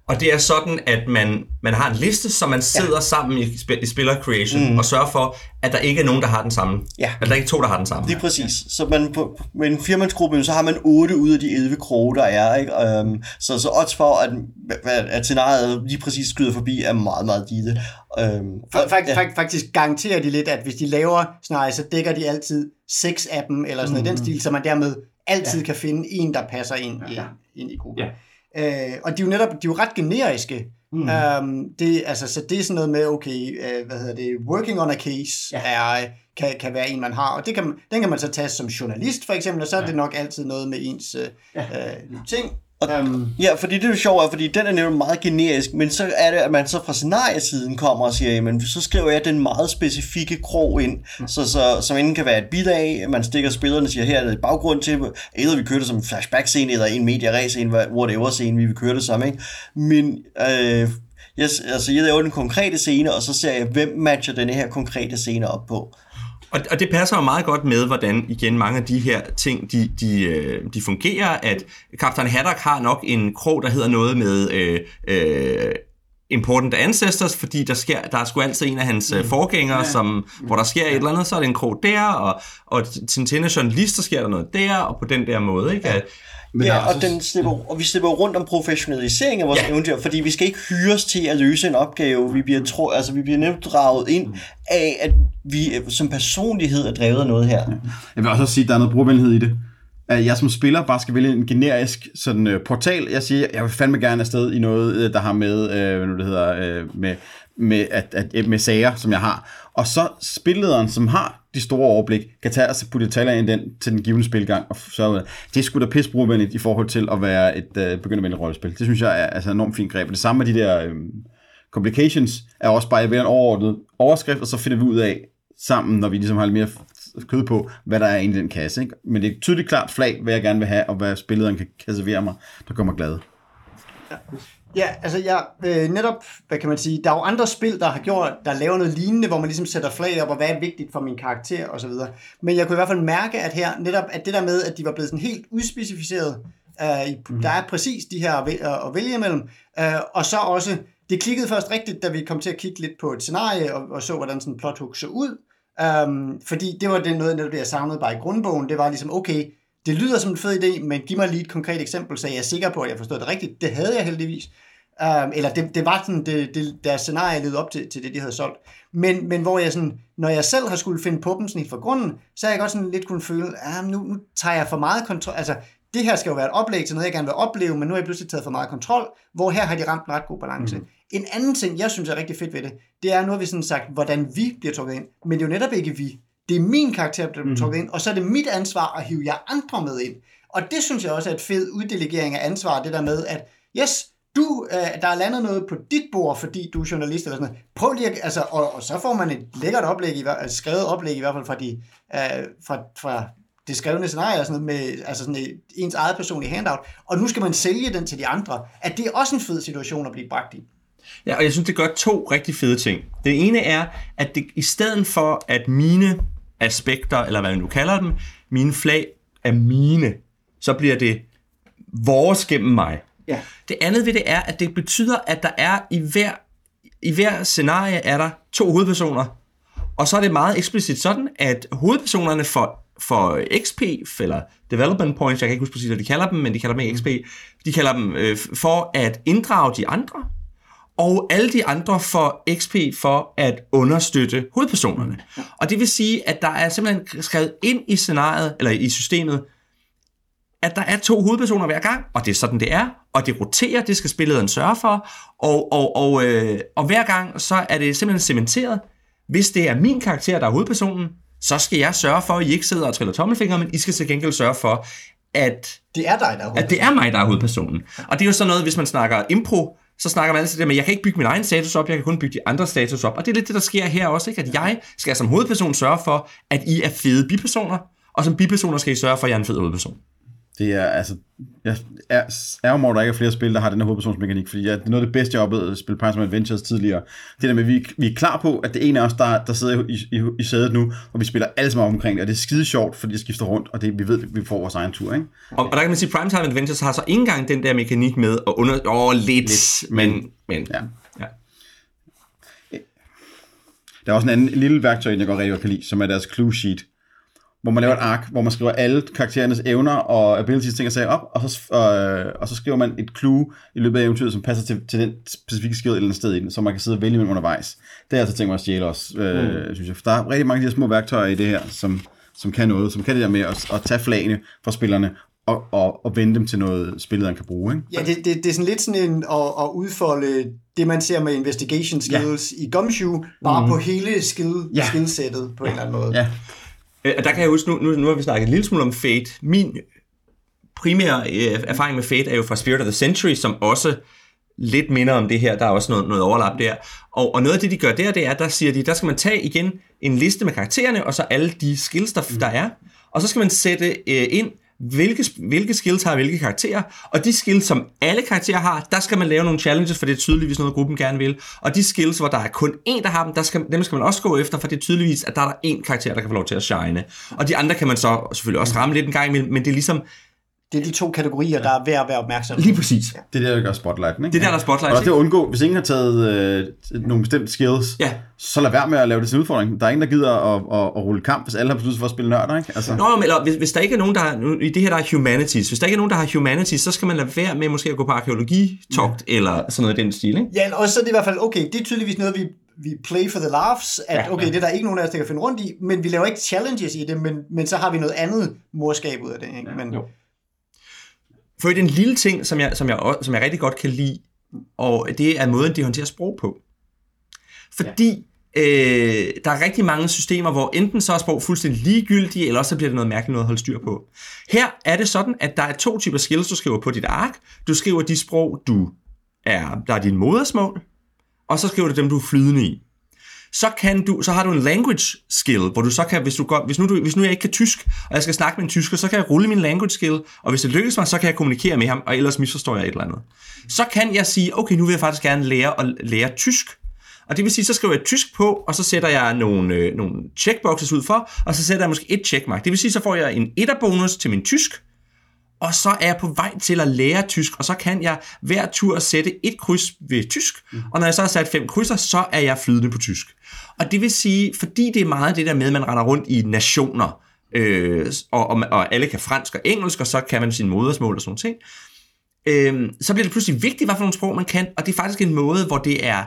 Og det er sådan, at man, man har en liste, så man sidder ja. sammen i, sp- i spiller creation mm. og sørger for, at der ikke er nogen, der har den samme. Ja. At der ikke er to, der har den samme. Lige præcis. Så man på, med en firmandsgruppe, så har man 8 ud af de 11 kroge, der er. Ikke? Um, så, så odds for, at, at scenariet lige præcis skyder forbi, er meget, meget lille. Um, Faktisk, ja. faktisk garanterer de lidt, at hvis de laver scenarie, så dækker de altid seks af dem, eller sådan noget, den stil, så man dermed altid ja. kan finde en, der passer ind, i, ind i gruppen. Ja. Øh, og de er jo netop, de er jo ret generiske. Mm. Um, det, altså, så det er sådan noget med, okay, uh, hvad hedder det, working on a case ja. er, kan, kan være en, man har, og det kan, den kan man så tage som journalist, for eksempel, og så er det nok altid noget med ens uh, ja. uh, ting. Um, ja, fordi det er jo sjovt, fordi den er nemlig meget generisk, men så er det, at man så fra scenariesiden kommer og siger, jamen, så skriver jeg den meget specifikke krog ind, mm. så, så, som enten kan være et bilag, man stikker spillerne og siger, her er det baggrund til, eller vi kører det som en flashback-scene, eller en media-scene, whatever scene, vi vil køre det som, ikke? Men øh, jeg, altså, jeg laver den konkrete scene, og så ser jeg, hvem matcher den her konkrete scene op på. Og, og det passer jo meget godt med, hvordan igen mange af de her ting, de, de, øh, de fungerer, at Kaptajn Haddock har nok en krog, der hedder noget med øh, øh, important ancestors, fordi der, sker, der er sgu altid en af hans mm. forgængere, ja. som, hvor der sker et eller andet, så er det en krog der, og, og til en journalist, så sker der noget der, og på den der måde, ikke? Ja. Men ja, og, den slipper, og vi slipper rundt om professionalisering af vores ja. eventyr, fordi vi skal ikke hyres til at løse en opgave. Vi bliver, tro, altså, vi bliver nemt draget ind af, at vi som personlighed er drevet af noget her. Ja. Jeg vil også sige, at der er noget brugervenlighed i det at jeg som spiller bare skal vælge en generisk sådan, uh, portal. Jeg siger, jeg vil fandme gerne afsted i noget, øh, der har med, uh, hvad det hedder, uh, med, med, at, at, med sager, som jeg har. Og så spillederen, som har de store overblik, kan tage og putte detaljer ind den, til den givende spilgang. Og så, det er sgu da pisse i forhold til at være et øh, uh, begyndervenligt rollespil. Det synes jeg er altså, enormt fint greb. Og det samme med de der um, complications, er også bare, jeg en overordnet overskrift, og så finder vi ud af sammen, når vi ligesom har lidt mere kød på, hvad der er inde i den kasse. Ikke? Men det er et tydeligt klart flag, hvad jeg gerne vil have, og hvad spillederen kan, kan servere mig, der gør mig glad. Ja. Ja, altså jeg, øh, netop, hvad kan man sige, der er jo andre spil, der har gjort, der laver noget lignende, hvor man ligesom sætter flag op, og hvad er vigtigt for min karakter og så videre. Men jeg kunne i hvert fald mærke, at her, netop at det der med, at de var blevet sådan helt udspecificeret, øh, mm. der er præcis de her at, at vælge imellem, øh, og så også, det klikkede først rigtigt, da vi kom til at kigge lidt på et scenarie, og, og så, hvordan sådan en plot hook så ud, Um, fordi det var det noget, det jeg savnede bare i grundbogen. Det var ligesom, okay, det lyder som en fed idé, men giv mig lige et konkret eksempel, så jeg er sikker på, at jeg forstod det rigtigt. Det havde jeg heldigvis. Um, eller det, det var sådan, det, det, deres scenarie levede op til, til det, de havde solgt. Men, men hvor jeg sådan, når jeg selv har skulle finde på dem sådan fra grunden, så har jeg godt sådan lidt kunne føle, at nu, nu tager jeg for meget kontrol. Altså, det her skal jo være et oplæg til noget, jeg gerne vil opleve, men nu har jeg pludselig taget for meget kontrol, hvor her har de ramt en ret god balance. Mm. En anden ting, jeg synes er rigtig fedt ved det, det er, nu har vi sådan sagt, hvordan vi bliver trukket ind, men det er jo netop ikke vi. Det er min karakter, der bliver mm. trukket ind, og så er det mit ansvar at hive jer andre med ind. Og det synes jeg også er et fed uddelegering af ansvar, det der med, at yes, du, øh, der er landet noget på dit bord, fordi du er journalist eller sådan noget. Prøv lige at, altså, og, og så får man et lækkert oplæg, i, altså skrevet oplæg i hvert fald fra, de, øh, fra, fra det skrevne scenarie og sådan noget med altså sådan et, ens eget personlige handout, og nu skal man sælge den til de andre, at det er også en fed situation at blive bragt i. Ja, og jeg synes, det gør to rigtig fede ting. Det ene er, at det, i stedet for, at mine aspekter, eller hvad man nu kalder dem, mine flag er mine, så bliver det vores gennem mig. Ja. Det andet ved det er, at det betyder, at der er i hver, i hver scenarie er der to hovedpersoner, og så er det meget eksplicit sådan, at hovedpersonerne får for XP, eller development points, jeg kan ikke huske præcis, hvad de kalder dem, men de kalder dem ikke XP, de kalder dem øh, for at inddrage de andre, og alle de andre får XP for at understøtte hovedpersonerne. Og det vil sige, at der er simpelthen skrevet ind i scenariet, eller i systemet, at der er to hovedpersoner hver gang, og det er sådan, det er, og det roterer, det skal spillederen sørge for, og, og, og, øh, og hver gang, så er det simpelthen cementeret, hvis det er min karakter, der er hovedpersonen, så skal jeg sørge for, at I ikke sidder og triller tommelfingre, men I skal til gengæld sørge for, at det er dig, der er at det er mig, der er hovedpersonen. Og det er jo sådan noget, hvis man snakker impro, så snakker man altid det med, at jeg kan ikke bygge min egen status op, jeg kan kun bygge de andre status op. Og det er lidt det, der sker her også, ikke? at jeg skal som hovedperson sørge for, at I er fede bipersoner, og som bipersoner skal I sørge for, at jeg er en fed hovedperson. Det er altså, jeg er, er mig, der ikke er flere spil, der har den her hovedpersonsmekanik, fordi jeg, det er noget af det bedste, jeg har oplevet at spille Price Adventures tidligere. Det der med, at vi, vi er klar på, at det ene af os, der, der sidder i, i, i sædet nu, og vi spiller alle sammen omkring det, og det er skide sjovt, fordi det skifter rundt, og det, vi ved, at vi får vores egen tur. Ikke? Og, og der kan man sige, at Primetime Adventures har så ikke engang den der mekanik med at under... Åh, oh, lidt, lidt, men... men ja. ja. Der er også en anden lille værktøj, jeg går rigtig godt kan lide, som er deres clue sheet hvor man laver et ark, hvor man skriver alle karakterernes evner og abilities ting og sager op, og så, øh, og så skriver man et clue i løbet af eventyret, som passer til, til den specifikke skill eller sted i den, så man kan sidde og vælge mellem undervejs. Det er altså tænkt mig at stjæle også, øh, mm. synes jeg. For der er rigtig mange af de her små værktøjer i det her, som, som kan noget, som kan det der med at, at tage flagene fra spillerne, og, og, og vende dem til noget, spillederen kan bruge. Ikke? Ja, det, det, det er sådan lidt sådan en at, at udfolde det, man ser med investigation skills ja. i Gumshoe, bare mm. på hele skill, ja. skillsættet på en eller anden måde. Ja. Øh, og der kan jeg huske, nu, nu, nu har vi snakket en lille smule om Fate. Min primære øh, erfaring med Fate er jo fra Spirit of the Century, som også lidt minder om det her. Der er også noget, noget overlap der. Og, og noget af det, de gør der, det er, der siger de, der skal man tage igen en liste med karaktererne, og så alle de skills, der, der er. Og så skal man sætte øh, ind, hvilke, hvilke skills har hvilke karakterer, og de skills, som alle karakterer har, der skal man lave nogle challenges, for det er tydeligvis noget, gruppen gerne vil. Og de skills, hvor der er kun én, der har dem, der skal, dem skal man også gå efter, for det er tydeligvis, at der er der én karakter, der kan få lov til at shine. Og de andre kan man så selvfølgelig også ramme lidt en gang imellem, men det er ligesom, det er de to kategorier, der er værd at være opmærksom på. Lige præcis. Det er det, der gør spotlighten, ikke? Det er der, der er spotlight, Og det at undgå, hvis ingen har taget øh, nogle bestemte skills, Ja. så lad være med at lave det til en udfordring. Der er ingen, der gider at, at, at rulle kamp, hvis alle har besluttet for at spille nørder, ikke? Altså, Nå, men eller, hvis, hvis der ikke er nogen, der har, nu, i det her der er humanities, hvis der ikke er nogen, der har humanities, så skal man lade være med måske at gå på arkeologitogt, ja. eller sådan noget i den stil, ikke? Ja, og så er det i hvert fald, okay, det er tydeligvis noget, vi, vi play for the laughs, at Ja, okay, det er der ikke nogen af os, der kan finde rundt i, men vi laver ikke challenges i det, men, men så har vi noget andet morskab ud af det, ikke? Men, Jo. For en lille ting, som jeg, som, jeg, som jeg rigtig godt kan lide, og det er måden, de håndterer sprog på. Fordi ja. øh, der er rigtig mange systemer, hvor enten så er sprog fuldstændig ligegyldige, eller også så bliver det noget mærkeligt noget at holde styr på. Her er det sådan, at der er to typer skills, du skriver på dit ark. Du skriver de sprog, du er, der er din modersmål, og så skriver du dem, du er flydende i så, kan du, så har du en language skill, hvor du så kan, hvis, du går, hvis, nu, du, hvis nu jeg ikke kan tysk, og jeg skal snakke med en tysker, så kan jeg rulle min language skill, og hvis det lykkes mig, så kan jeg kommunikere med ham, og ellers misforstår jeg et eller andet. Så kan jeg sige, okay, nu vil jeg faktisk gerne lære at lære tysk. Og det vil sige, så skriver jeg tysk på, og så sætter jeg nogle, øh, nogle checkboxes ud for, og så sætter jeg måske et checkmark. Det vil sige, så får jeg en etterbonus til min tysk, og så er jeg på vej til at lære tysk, og så kan jeg hver tur sætte et kryds ved tysk, og når jeg så har sat fem krydser, så er jeg flydende på tysk. Og det vil sige, fordi det er meget det der med, at man render rundt i nationer, øh, og, og, og alle kan fransk og engelsk, og så kan man sin modersmål og sådan noget ting, øh, så bliver det pludselig vigtigt, hvad for nogle sprog man kan, og det er faktisk en måde, hvor det er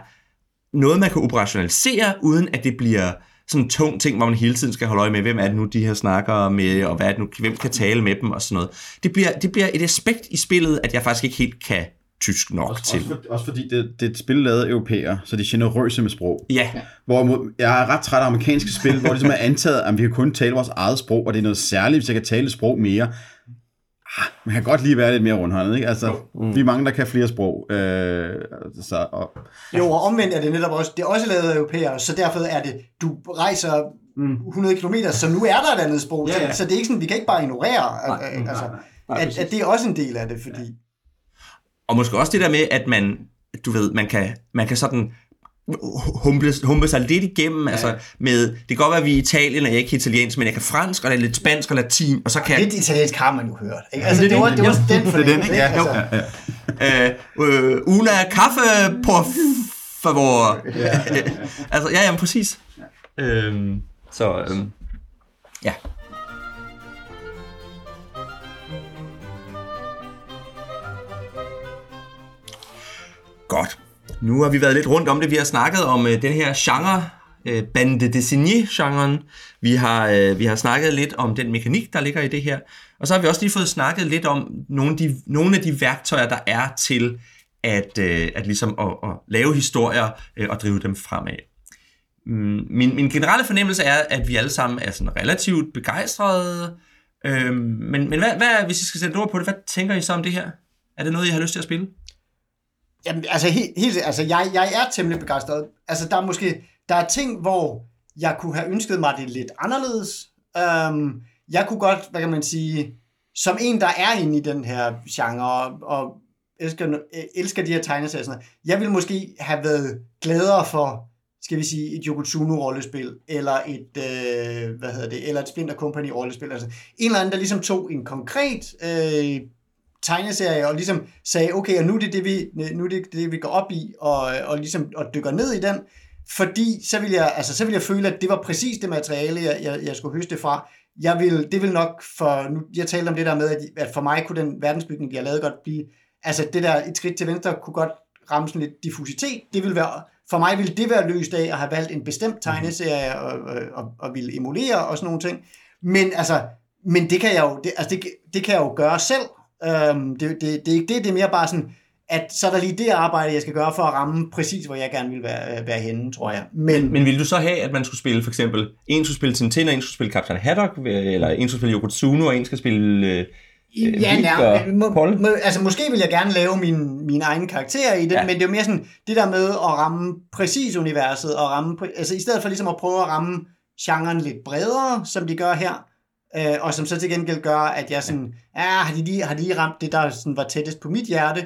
noget, man kan operationalisere, uden at det bliver sådan en tung ting, hvor man hele tiden skal holde øje med, hvem er det nu, de her snakker med, og hvad er det nu, hvem kan tale med dem og sådan noget. Det bliver, det bliver et aspekt i spillet, at jeg faktisk ikke helt kan tysk nok til. også, for, også fordi det, det er et spil lavet af europæer, så de er generøse med sprog. Ja, Hvorimod, jeg er ret træt af amerikanske spil, hvor det simpelthen er antaget, at vi kan kun tale vores eget sprog, og det er noget særligt, hvis jeg kan tale sprog mere. Ah, man kan godt lige være lidt mere rundhåndet, ikke? Altså, mm. vi er mange, der kan flere sprog. Øh, så, og, Jo, og omvendt er det netop også, det er også lavet af europæere, så derfor er det, du rejser 100 km, så nu er der et andet sprog, Ja, ja. så det er ikke sådan, vi kan ikke bare ignorere, Nej, at, nej, altså, nej, nej, at, at det er også en del af det, fordi... og måske også det der med, at man, du ved, man kan, man kan sådan humpe, humpe sig lidt igennem, ja. altså med, det kan godt være, at vi er i Italien, og jeg er ikke italiensk, men jeg kan fransk, og der er lidt spansk og latin, og så kan jeg Lidt italiensk har man jo hørt. Ikke? Altså, det det, er var, det. det var Jo, den det er den, ikke? Ja. Altså, ja, ja. øh, øh, una kaffe por favor. altså, ja, jamen, præcis. Øhm, så, øhm, ja. Godt. Nu har vi været lidt rundt om det. Vi har snakket om øh, den her genre, øh, bande designé-genren. Vi har, øh, vi har snakket lidt om den mekanik, der ligger i det her. Og så har vi også lige fået snakket lidt om nogle af de, nogle af de værktøjer, der er til at, øh, at, ligesom at, at lave historier øh, og drive dem fremad. Mm, min, min generelle fornemmelse er, at vi alle sammen er sådan relativt begejstrede. Øh, men men hvad, hvad, hvis I skal sætte ord på det, hvad tænker I så om det her? Er det noget, I har lyst til at spille? Jamen, altså, helt, helt, altså jeg, jeg er temmelig begejstret. Altså, der er måske der er ting, hvor jeg kunne have ønsket mig det lidt anderledes. Um, jeg kunne godt, hvad kan man sige, som en, der er inde i den her genre, og, og elsker, elsker de her tegneserier, jeg ville måske have været gladere for, skal vi sige, et Yokotsuno-rollespil, eller et, øh, hvad hedder det, eller et Splinter Company-rollespil. Altså, en eller anden, der ligesom tog en konkret øh, tegneserie og ligesom sagde, okay, og nu er det det, vi, nu er det, det, vi går op i, og, og ligesom og dykker ned i den, fordi så vil jeg, altså, så vil jeg føle, at det var præcis det materiale, jeg, jeg, jeg skulle høste fra. Jeg vil, det vil nok for, nu, jeg talte om det der med, at, at for mig kunne den verdensbygning, jeg lavede godt blive, altså det der et skridt til venstre kunne godt ramme sådan lidt diffusitet, det vil være, for mig ville det være løst af at have valgt en bestemt tegneserie og, og, og, og ville emulere og sådan nogle ting. Men altså, men det kan jeg jo, det, altså det, det kan jeg jo gøre selv. Øhm, det, det, det er ikke det, det er mere bare sådan, at så er der lige det arbejde, jeg skal gøre for at ramme præcis, hvor jeg gerne vil være, være henne, tror jeg. Men, Men ville du så have, at man skulle spille for eksempel, en skulle spille Tintin, og en skulle spille Captain Haddock, eller en skulle spille Yokotsuno, og en skal spille øh, øh, Ja, Vic nær, og må, må, altså måske vil jeg gerne lave min, min egen karakter i det, Ja. men det er jo mere sådan, det der med at ramme præcis universet, og ramme, altså i stedet for ligesom at prøve at ramme genren lidt bredere, som de gør her, øh, og som så til gengæld gør, at jeg sådan, ja, har de lige, har de lige ramt det, der sådan var tættest på mit hjerte,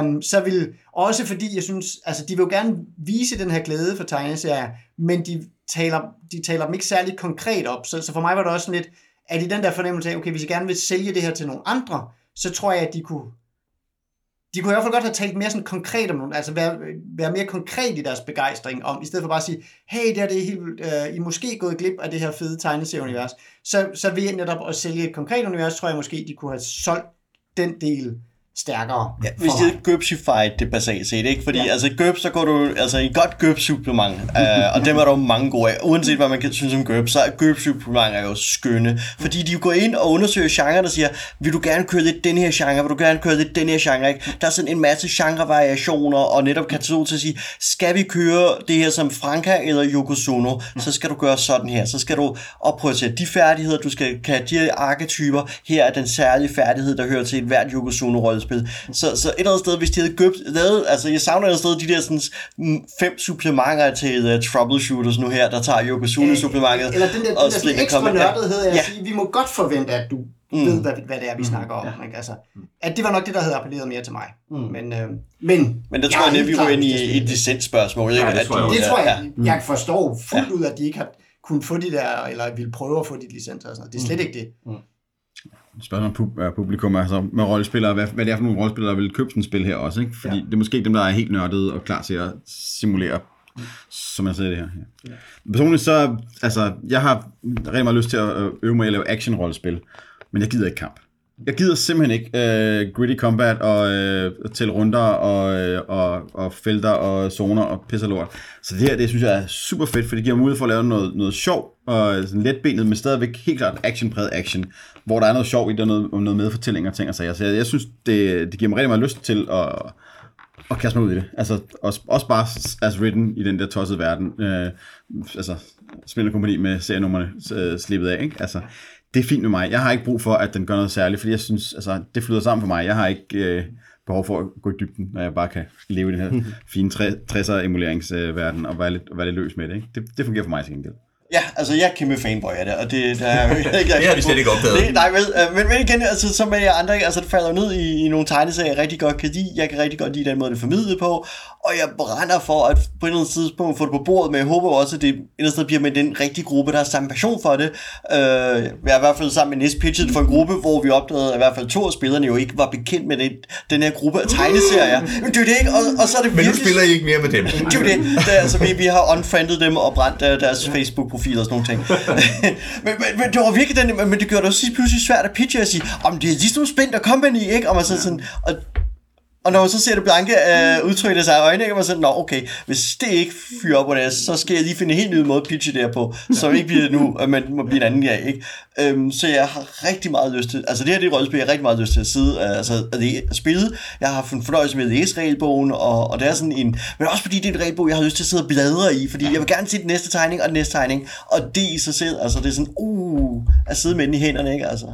um, så vil, også fordi jeg synes, altså de vil jo gerne vise den her glæde for tegneserier, men de taler, de taler dem ikke særlig konkret op, så, så for mig var det også sådan lidt, at i den der fornemmelse af, okay, hvis jeg gerne vil sælge det her til nogle andre, så tror jeg, at de kunne de kunne i hvert fald godt have talt mere sådan konkret om nogle, altså være, være mere konkret i deres begejstring om, i stedet for bare at sige, hey, det er det er helt, uh, I er måske gået glip af det her fede tegneserieunivers. Så, så ved netop at sælge et konkret univers, tror jeg måske, de kunne have solgt den del stærkere. Ja, hvis de havde GURPSified det basalt set, ikke? Fordi ja. altså GURPS, så går du altså i godt GURPS supplement, uh, og dem er der jo mange gode af. Uanset hvad man kan synes om GURPS, så er GURPS supplementer jo skønne. Fordi de går ind og undersøger genre, der siger, vil du gerne køre lidt den her genre, vil du gerne køre lidt den her genre, ikke? Der er sådan en masse genrevariationer, og netop katalog til at sige, skal vi køre det her som Franka eller Yokozuno, så skal du gøre sådan her. Så skal du opprioritere de færdigheder, du skal kan de her arketyper. Her er den særlige færdighed, der hører til et hvert Yokozuno-rolle spil. Så, så et eller andet sted, hvis de havde købt, lavet, altså jeg savner et eller andet sted de der sådan, mm, fem supplementer til uh, troubleshooters nu her, der tager Yokozuna-supplementet. Eller den der, den der sådan ekstra nørdethed at ja. sige, vi må godt forvente, at du mm. ved, hvad, hvad det er, vi mm. snakker om. Ja. Ikke? Altså, at det var nok det, der havde appelleret mere til mig. Mm. Men, øh, men, men det tror jeg, jeg vi går ind i et dissensspørgsmål. Ja, det, tror jeg, det tror jeg, jeg, jeg forstår fuldt ud, at de ikke har kunnet få de der, eller ville prøve at få de licenser. Og sådan Det er slet ikke det. Mm spørgsmål om publikum, altså med rollespillere, hvad, hvad det er for nogle rollespillere, der vil købe sådan et spil her også, ikke? Fordi ja. det er måske dem, der er helt nørdede og klar til at simulere, som jeg siger det her. Ja. Ja. Personligt så, altså, jeg har rigtig meget lyst til at øve mig i at lave action-rollespil, men jeg gider ikke kamp. Jeg gider simpelthen ikke uh, gritty combat og øh, uh, til runder og, uh, og, og felter og zoner og pisse lort. Så det her, det synes jeg er super fedt, for det giver mulighed for at lave noget, noget sjov og sådan letbenet, men stadigvæk helt klart actionpræget action, hvor der er noget sjov i det, noget, noget medfortælling og ting og sager. Så jeg, jeg synes, det, det giver mig rigtig meget lyst til at, at kaste mig ud i det. Altså, også, også bare as written i den der tossede verden. Øh, altså, spiller Kompani med serienummerne øh, slippet af, ikke? Altså, det er fint med mig. Jeg har ikke brug for, at den gør noget særligt, fordi jeg synes, altså, det flyder sammen for mig. Jeg har ikke øh, behov for at gå i dybden, når jeg bare kan leve i den her fine 60'er emuleringsverden og være lidt, være lidt løs med det. Ikke? Det, det fungerer for mig til gengæld. Ja, altså jeg er kæmpe fanboy af det, og det, der er, jeg, jeg, det har vi slet ikke opdaget. Det, nej, vel, øh, men, men igen, altså, som med andre, altså det falder ned i, i nogle tegneserier, jeg rigtig godt kan lide. Jeg kan rigtig godt lide den måde, det er formidlet på, og jeg brænder for at på et eller andet tidspunkt få det på bordet, men jeg håber også, at det et eller andet bliver med den rigtige gruppe, der har samme passion for det. Uh, jeg har i hvert fald sammen med Nis pitchet for en gruppe, hvor vi opdagede, at i hvert fald to af spillerne jo ikke var bekendt med det, den her gruppe af tegneserier. Men det er det ikke, og, og så er det virkelig... Men nu spiller I ikke mere med dem. det er det. det er, altså, vi, vi har unfriended dem og brændt deres Facebook-profiler og sådan nogle ting. men, men, men, det var virkelig den, men det gjorde det også pludselig svært at pitche og sige, om det er ligesom Splinter Company, ikke? Og man så sådan, og og når man så ser det blanke øh, udtryk af sig øjnene, kan man sådan, nå okay, hvis det ikke fyrer op på det, så skal jeg lige finde en helt ny måde at pitche det her på, så ikke bliver det nu, at man må blive en anden ja, ikke? Øhm, så jeg har rigtig meget lyst til, altså det her det er rollespil, jeg har rigtig meget lyst til at sidde, øh, altså at spille. Jeg har haft en fornøjelse med at læse regelbogen, og, og det er sådan en, men også fordi det er en regelbog, jeg har lyst til at sidde og bladre i, fordi jeg vil gerne se den næste tegning og den næste tegning, og det i sig selv, altså det er sådan, uh, at sidde med den i hænderne, ikke? Altså.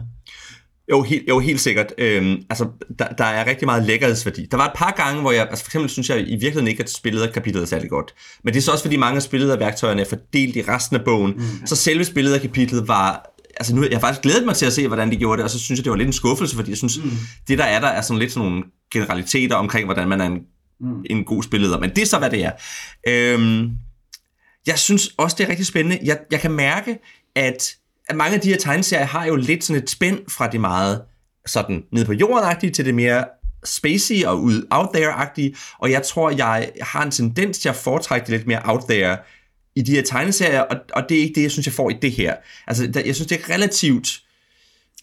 Jo, helt, jo, helt sikkert. Øhm, altså, der, der er rigtig meget lækkerhedsværdi. Der var et par gange, hvor jeg, altså for eksempel synes jeg i virkeligheden ikke, at spillet af kapitlet er særlig godt. Men det er så også, fordi mange af spillet af værktøjerne er fordelt i resten af bogen. Mm. Så selve spillet af kapitlet var altså nu, jeg har faktisk glædet mig til at se, hvordan de gjorde det, og så synes jeg, det var lidt en skuffelse, fordi jeg synes, mm. det der er der, er sådan lidt sådan nogle generaliteter omkring, hvordan man er en, mm. en god spilleder. Men det er så, hvad det er. Øhm, jeg synes også, det er rigtig spændende. Jeg, jeg kan mærke, at at mange af de her tegneserier har jo lidt sådan et spænd fra det meget sådan ned på jorden til det mere spacey og ud out there-agtige, og jeg tror, jeg har en tendens til at foretrække det lidt mere out there i de her tegneserier, og, og det er ikke det, jeg synes, jeg får i det her. Altså, der, jeg synes, det er relativt...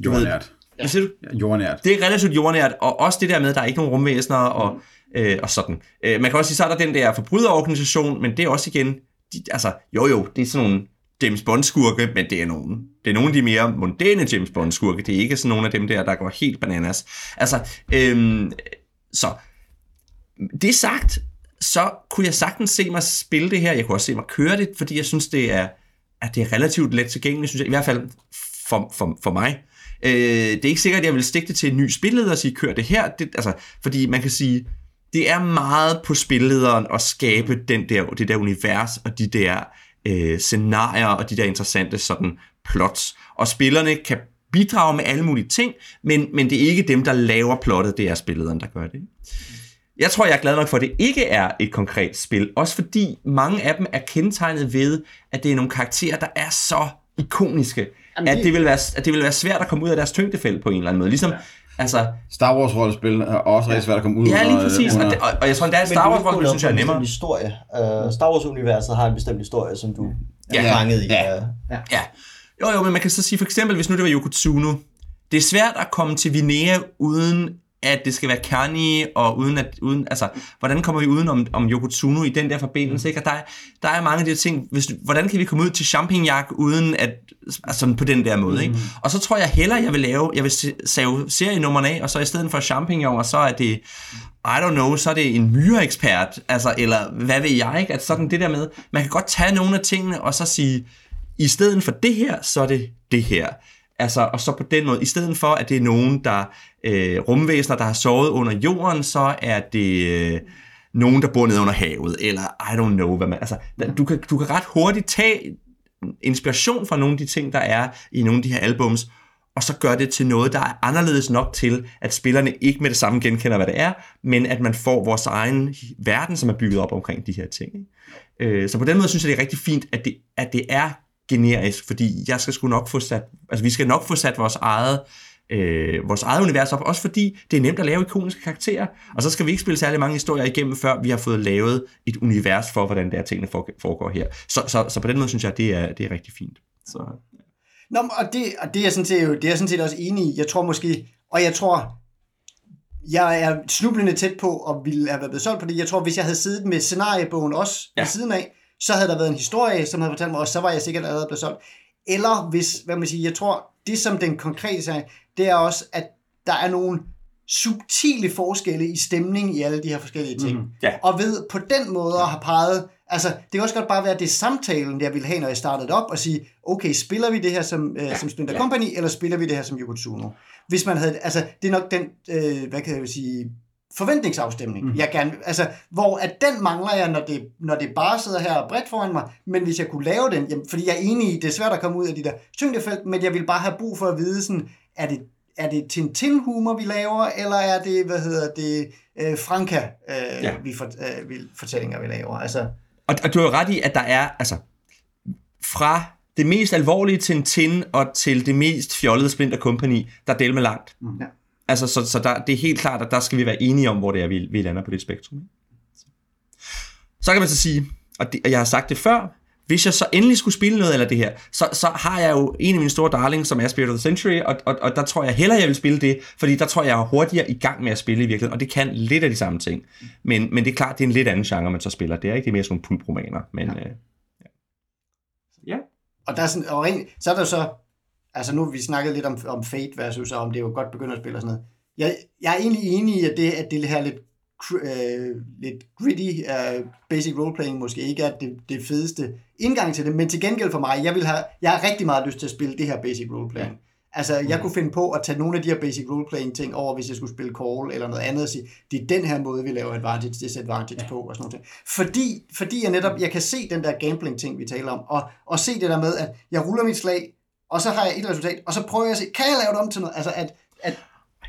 Jordnært. Hvad siger du? Ja, jordnært. Det er relativt jordnært, og også det der med, at der er ikke nogen rumvæsener, og, mm. øh, og sådan. Øh, man kan også sige, så er der den der forbryderorganisation, men det er også igen, de, altså, jo jo, det er sådan nogle James Bond-skurke, men det er nogen. det er nogle af de mere mondæne James Bond-skurke. Det er ikke sådan nogle af dem der, der går helt bananas. Altså, øhm, så det sagt, så kunne jeg sagtens se mig spille det her. Jeg kunne også se mig køre det, fordi jeg synes, det er, at det er relativt let tilgængeligt, synes jeg, i hvert fald for, for, for mig. Øh, det er ikke sikkert, at jeg vil stikke det til en ny spilleder og sige, kør det her. Det, altså, fordi man kan sige, det er meget på spillederen at skabe den der, det der univers og de der øh, scenarier og de der interessante sådan plots. Og spillerne kan bidrage med alle mulige ting, men, men det er ikke dem, der laver plottet, det er spillederen, der gør det. Jeg tror, jeg er glad nok for, at det ikke er et konkret spil, også fordi mange af dem er kendetegnet ved, at det er nogle karakterer, der er så ikoniske, Jamen, at, det vil være, at det vil være svært at komme ud af deres tyngdefelt på en eller anden måde. Ligesom, Altså, Star Wars rollespil er også rigtig svært at komme ud ja, lige under- præcis. Og, under- det, og, og jeg tror at Men Star du Wars kan ikke gå rollespil, synes jeg er nemmere. historie. Uh, Star Wars-universet har en bestemt historie, som du Ja. er fanget i. Ja. øh. Ja. Jo, jo, men man kan så sige, for eksempel, hvis nu det var Yoko Tsuno, det er svært at komme til Vinea, uden at det skal være Kanye, og uden at, uden, altså, hvordan kommer vi uden om, om Yoko Tsuno i den der forbindelse, ikke? Og der, er- der er mange af de her ting, hvis, hvordan kan vi komme ud til Champignac, uden at, altså på den der måde, ikke? Og så tror jeg hellere, jeg vil lave, jeg vil save serienummerne af, og så i stedet for champignon, så er det, I don't know, så er det en myreekspert, altså, eller hvad ved jeg, ikke? At sådan det der med, man kan godt tage nogle af tingene, og så sige, i stedet for det her, så er det det her. Altså, og så på den måde, i stedet for, at det er nogen, der øh, rumvæsener, der har sovet under jorden, så er det øh, nogen, der bor nede under havet, eller I don't know, hvad man, altså, der- du kan, du kan ret hurtigt tage inspiration fra nogle af de ting, der er i nogle af de her albums, og så gør det til noget, der er anderledes nok til, at spillerne ikke med det samme genkender, hvad det er, men at man får vores egen verden, som er bygget op omkring de her ting. Ikke? Øh, så på den måde synes jeg, det er rigtig fint, at det, at det er generisk, fordi jeg skal sgu nok få sat, altså vi skal nok få sat vores eget, øh, vores eget univers op, også fordi det er nemt at lave ikoniske karakterer, og så skal vi ikke spille særlig mange historier igennem, før vi har fået lavet et univers for, hvordan der tingene foregår her. Så, så, så på den måde synes jeg, det er, det er rigtig fint. Så, Nå, og det, og det, er sådan set, det er jeg sådan set også enig i. Jeg tror måske, og jeg tror, jeg er snublende tæt på at ville have været solgt på det. Jeg tror, hvis jeg havde siddet med scenariebogen også. Ja. ved siden af, så havde der været en historie, som havde fortalt mig, og så var jeg sikkert allerede blevet solgt. Eller hvis, hvad man siger, jeg tror, det som den konkrete sag, det er også, at der er nogle subtile forskelle i stemning i alle de her forskellige ting. Mm. ja. Og ved på den måde at have peget, altså det kan også godt bare være, at det er samtalen, jeg ville have, når jeg startede op, og sige, okay, spiller vi det her som, øh, som Splinter ja. Company, eller spiller vi det her som Yoko Tsuno? Hvis man havde, altså det er nok den, øh, hvad kan jeg sige, forventningsafstemning, mm. jeg gerne, altså, hvor at den mangler jeg, når det, når det bare sidder her bredt foran mig, men hvis jeg kunne lave den, jamen, fordi jeg er enig i, det er svært at komme ud af de der tyngdefelt, men jeg vil bare have brug for at vide sådan, er det, er det Tintin-humor, vi laver, eller er det, hvad hedder det, øh, Franka, øh, ja. Vi, for, øh, vi, fortællinger, vi laver, altså, Og, og du har jo ret i, at der er, altså, fra det mest alvorlige Tintin og til det mest fjollede Splinter Company, der er med langt. Ja. Altså, så, så der, det er helt klart, at der skal vi være enige om, hvor det er, vi, vi lander på det spektrum. Så kan man så sige, og, det, og jeg har sagt det før, hvis jeg så endelig skulle spille noget af det her, så, så har jeg jo en af mine store darlings, som er Spirit of the Century, og, og, og der tror jeg hellere, jeg vil spille det, fordi der tror jeg, jeg er hurtigere i gang med at spille i virkeligheden, og det kan lidt af de samme ting. Men, men det er klart, det er en lidt anden genre, man så spiller. Det er ikke det er mere sådan nogle pulpromaner, men... Ja. Øh, ja. ja. Og der er sådan, og rent, så er der så, altså nu vi snakket lidt om, om Fate versus, og om det er jo godt begyndt at spille og sådan noget. Jeg, jeg er egentlig enig i, at det, at det her lidt, øh, lidt gritty uh, basic roleplaying måske ikke er det, det fedeste indgang til det, men til gengæld for mig, jeg, vil have, jeg har rigtig meget lyst til at spille det her basic roleplaying. Ja. Altså, jeg kunne finde på at tage nogle af de her basic roleplaying ting over, hvis jeg skulle spille Call eller noget andet, og sige, det er den her måde, vi laver advantage, disadvantage ja. på, og sådan noget. Fordi, fordi jeg netop, jeg kan se den der gambling ting, vi taler om, og, og se det der med, at jeg ruller mit slag, og så har jeg et resultat, og så prøver jeg at se, kan jeg lave det om til noget? Altså, at, at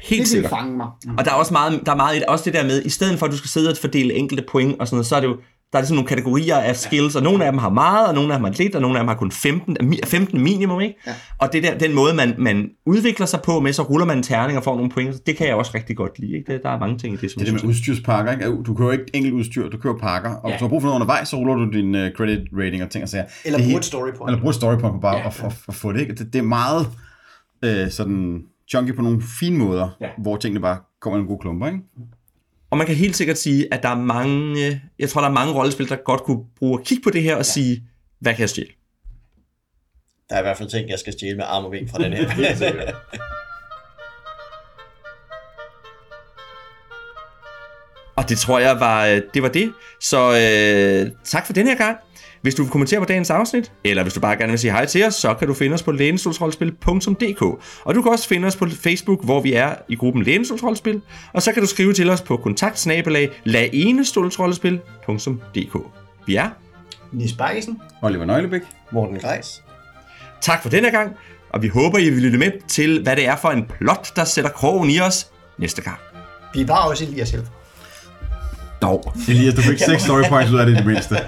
Helt det sikkert. fange mig. Og der er også meget, der er meget også det der med, i stedet for at du skal sidde og fordele enkelte point og sådan noget, så er det jo, der er ligesom nogle kategorier af skills, og nogle af dem har meget, og nogle af dem har lidt, og nogle af dem har kun 15, mi- 15 minimum, ikke? Ja. Og det der, den måde, man, man udvikler sig på med, så ruller man en terning og får nogle point, det kan jeg også rigtig godt lide, ikke? Det, der er mange ting i det, som Det er det med udstyrspakker, ikke? Du kører ikke enkelt udstyr, du kører pakker, og Ja. hvis du har brug for noget undervejs, så ruller du din uh, credit rating og ting og sager. Eller Det er bruge helt- et story point. Eller bruge et story point på bare Ja. at, at, at, få det, ikke? Det, det er meget øh, sådan junky på nogle fine måder, Ja. hvor tingene bare kommer i nogle gode klumper, ikke? Og man kan helt sikkert sige, at der er mange, jeg tror, der er mange rollespil, der godt kunne bruge at kigge på det her og sige, hvad kan jeg stjæle? Der er i hvert fald ting, jeg skal stjæle med arm og ben fra den her. Og det tror jeg var øh, det. Var det. Så øh, tak for den her gang. Hvis du vil kommentere på dagens afsnit, eller hvis du bare gerne vil sige hej til os, så kan du finde os på lænestolsrollespil.dk. Og du kan også finde os på Facebook, hvor vi er i gruppen Lænestolsrollespil. Og så kan du skrive til os på kontaktsnabelag laenestolsrollespil.dk. Vi er. Nis Bakkesen. Oliver Nøglebæk. Morten Greis. Tak for denne gang, og vi håber, I vil lytte med til, hvad det er for en plot, der sætter krogen i os næste gang. Vi var også Elias selv. Dog. Elias, du fik 6 story points ud af det i det mindste.